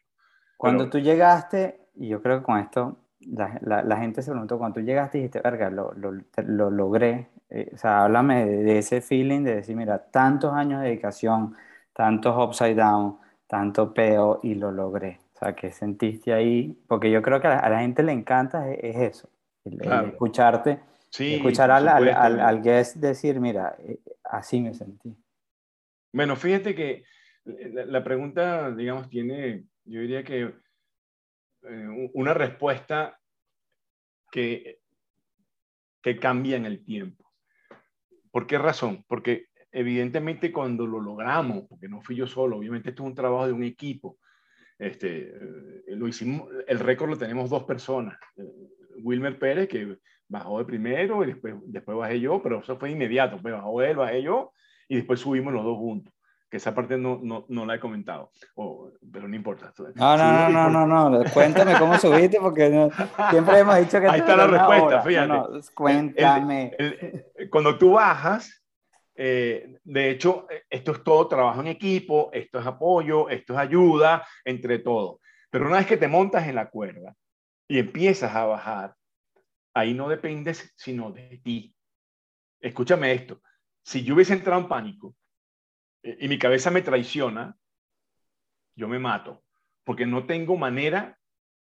Cuando tú llegaste, y yo creo que con esto la, la, gente se preguntó, cuando tú llegaste y dijiste, verga, lo, lo, lo logré, eh, o sea, háblame de, de, ese feeling de decir, mira, tantos años de dedicación, tantos upside down, tanto peo y lo logré. O sea, ¿qué sentiste ahí? Porque yo creo que a la, gente le encanta es, eso, escucharte, escuchar al, al, al, guest decir, mira, eh, así me sentí. Bueno, fíjate que la, pregunta, digamos, tiene, yo diría que eh, una respuesta que, que cambia en el tiempo. ¿Por qué razón? Porque evidentemente cuando lo logramos, porque no fui yo solo, obviamente esto es un trabajo de un equipo, este, eh, lo hicimos, el récord lo tenemos dos personas. Eh, Wilmer Pérez, que bajó de primero y después, después bajé yo, pero eso fue inmediato. Pues bajó él, bajé yo y después subimos los dos juntos. Que esa parte no, no, no la he comentado, pero no importa. No, no, no, no, no, no, cuéntame cómo subiste porque siempre hemos dicho que... Ahí está la respuesta, fíjate. cuéntame. cuando tú bajas, eh, de hecho, eh, esto es todo trabajo en equipo, esto es apoyo, esto es ayuda, entre todos. Pero una vez que te montas en la cuerda y empiezas a bajar, ahí no dependes sino de ti. Escúchame esto, si yo hubiese entrado en pánico eh, y mi cabeza me traiciona, yo me mato. porque no tengo manera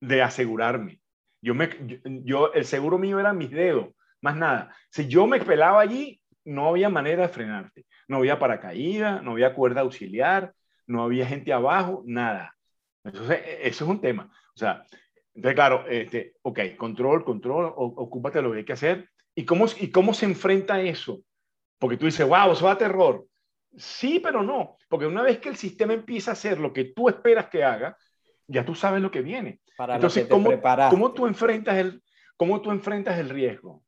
de asegurarme. Yo, me, yo, el seguro mío era mis dedos, más nada. Si yo me pelaba allí, no había manera de frenarte. No había paracaídas, no había cuerda auxiliar, no había gente abajo, nada. Entonces, e, eso es un tema. O sea, entonces, claro, este, ok, control, control, ocúpate de lo que hay que hacer. ¿Y cómo, ¿Y cómo se enfrenta eso? Porque tú dices, wow, eso va a terror. Sí, pero no, porque una vez que el sistema empieza a hacer lo que tú esperas que haga, ya tú sabes lo que viene. Entonces, ¿cómo, ¿cómo, tú enfrentas el, ¿cómo tú enfrentas el riesgo?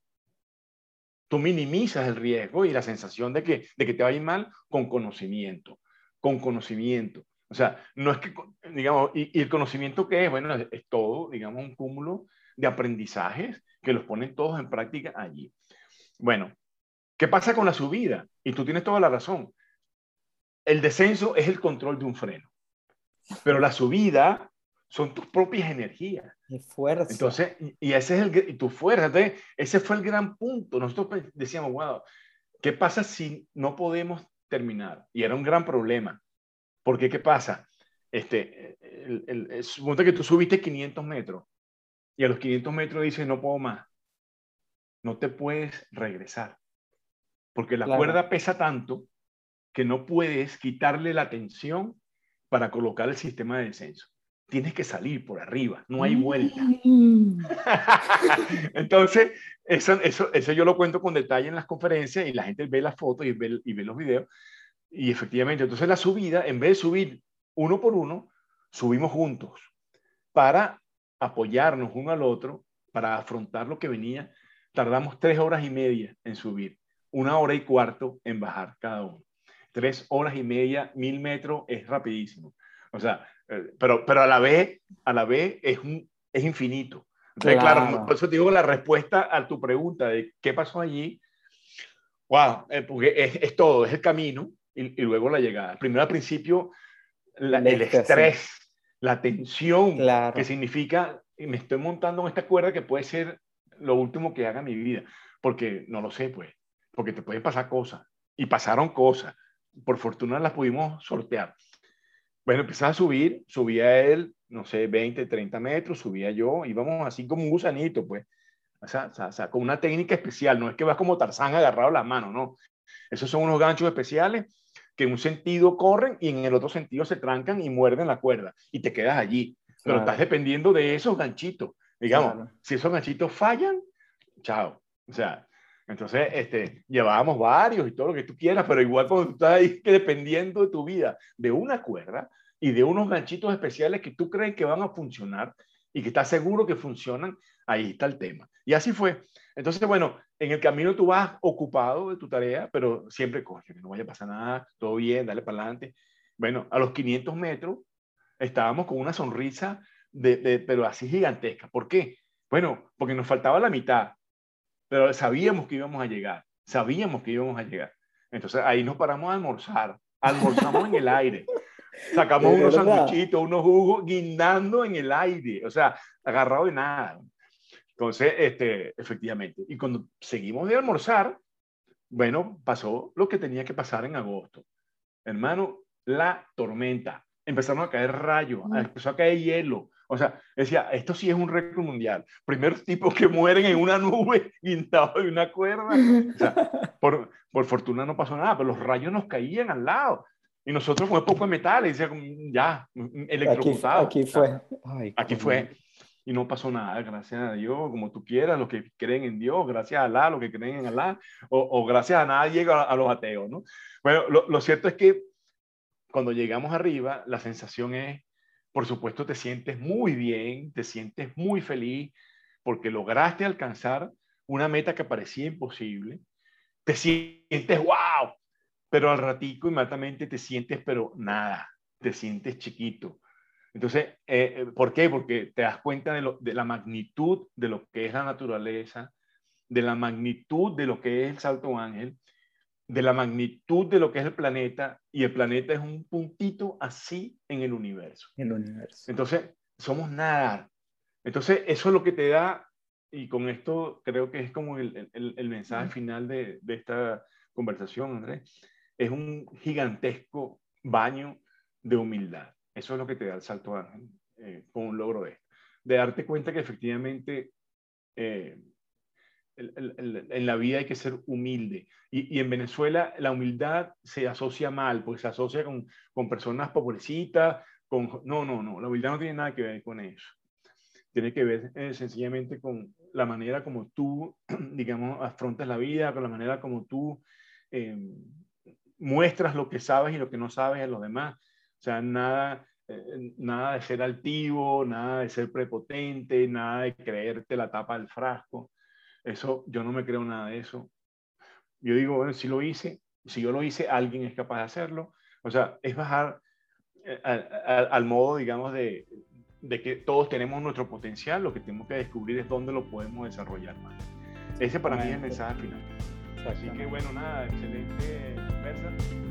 Tú minimizas el riesgo y la sensación de que, de que te va a ir mal con conocimiento, con conocimiento. O sea, no es que, digamos, y, el conocimiento que es, bueno, es, todo, digamos, un cúmulo de aprendizajes que los ponen todos en práctica allí. Bueno, ¿qué pasa con la subida? Y tú tienes toda la razón. El descenso es el control de un freno, pero la subida son tus propias energías. Y fuerza. Entonces, y ese es el, y tu fuerza. Entonces, ese fue el gran punto. Nosotros decíamos, wow, ¿qué pasa si no podemos terminar? Y era un gran problema. Porque, ¿qué pasa? Este, el, el, que tú subiste 500 metros y a los 500 metros dices, no puedo más. No te puedes regresar. Porque la cuerda pesa tanto que no puedes quitarle la tensión para colocar el sistema de descenso tienes que salir por arriba, no hay vuelta. Mm. Entonces, eso, eso, eso yo lo cuento con detalle en las conferencias y la gente ve las fotos y ve, y ve los videos. Y efectivamente, entonces la subida, en vez de subir uno por uno, subimos juntos para apoyarnos uno al otro, para afrontar lo que venía. Tardamos tres horas y media en subir, una hora y cuarto en bajar cada uno. Tres horas y media, mil metros es rapidísimo. O sea, eh, pero, pero a la vez, a la vez es, un, es infinito. Entonces, claro. por eso te digo la respuesta a tu pregunta de qué pasó allí. Wow, eh, porque es, es, todo, es el camino y, y, luego la llegada. Primero al principio, la, el estrés, la tensión, claro. que significa, me estoy montando en esta cuerda que puede ser lo último que haga en mi vida, porque no lo sé, pues, porque te pueden pasar cosas. Y pasaron cosas. Por fortuna las pudimos sortear. Bueno, empezaba a subir, subía él, no sé, 20, 30 metros, subía yo, íbamos así como un gusanito, pues. O sea, o sea, con una técnica especial, no es que vas como Tarzán agarrado las manos, no. Esos son unos ganchos especiales que en un sentido corren y en el otro sentido se trancan y muerden la cuerda y te quedas allí. Pero estás dependiendo de esos ganchitos. Digamos, si esos ganchitos fallan, chao. O sea, entonces, este, llevábamos varios y todo lo que tú quieras, pero igual cuando tú estás ahí que dependiendo de tu vida de una cuerda y de unos ganchitos especiales que tú crees que van a funcionar y que estás seguro que funcionan, ahí está el tema. Y así fue. Entonces, bueno, en el camino tú vas ocupado de tu tarea, pero siempre, coge, que no vaya a pasar nada, todo bien, dale para adelante. Bueno, a los 500 metros estábamos con una sonrisa, de, pero así gigantesca. ¿Por qué? Bueno, porque nos faltaba la mitad pero sabíamos que íbamos a llegar, sabíamos que íbamos a llegar. Entonces ahí nos paramos a almorzar, almorzamos en el aire, sacamos unos sanduchitos, unos jugos, guindando en el aire, o sea, agarrado de nada. Entonces, este, efectivamente, y cuando seguimos de almorzar, bueno, pasó lo que tenía que pasar en agosto. Hermano, la tormenta. Empezaron a caer rayos, empezó a caer hielo, o sea, decía, esto sí es un récord mundial. Primeros tipos que mueren en una nube guindados de una cuerda. O sea, por, por, fortuna no pasó nada, pero los rayos nos caían al lado. Y nosotros con un poco de metal, y decía, ya, electrocutado. Aquí, aquí fue. aquí fue. Y no pasó nada, gracias a Dios, como tú quieras, los que creen en Dios, gracias a Alá, los que creen en Alá, o, o gracias a nadie, a, a los ateos, ¿no? Bueno, lo, lo cierto es que cuando llegamos arriba, la sensación es por supuesto te sientes muy bien, te sientes muy feliz porque lograste alcanzar una meta que parecía imposible. Te sientes wow, pero al ratico inmediatamente te sientes pero nada, te sientes chiquito. Entonces, eh, eh, ¿por qué? Porque te das cuenta de, de la magnitud de lo que es la naturaleza, de la magnitud de lo que es el salto ángel de la magnitud de lo que es el planeta y el planeta es un puntito así en el universo. El universo. Entonces, somos nada. Entonces, eso es lo que te da, y con esto creo que es como el, el, mensaje final de, de, esta conversación, Andrés, es un gigantesco baño de humildad. Eso es lo que te da el salto ángel. eh, con un logro de esto. De darte cuenta que efectivamente eh, en la vida hay que ser humilde. Y, en Venezuela la humildad se asocia mal, porque se asocia con, con personas pobrecitas, con... No, no, no, la humildad no tiene nada que ver con eso. Tiene que ver eh, sencillamente con la manera como tú, digamos, afrontas la vida, con la manera como tú eh, muestras lo que sabes y lo que no sabes a los demás. O sea, nada, eh, nada de ser altivo, nada de ser prepotente, nada de creerte la tapa del frasco. Eso, yo no me creo nada de eso. Yo digo, bueno, si lo hice, si yo lo hice, alguien es capaz de hacerlo. O sea, es bajar eh, al, modo, digamos, de, de, que todos tenemos nuestro potencial, lo que tenemos que descubrir es dónde lo podemos desarrollar más. Ese para mí es el mensaje final. Así que bueno, nada, excelente conversa.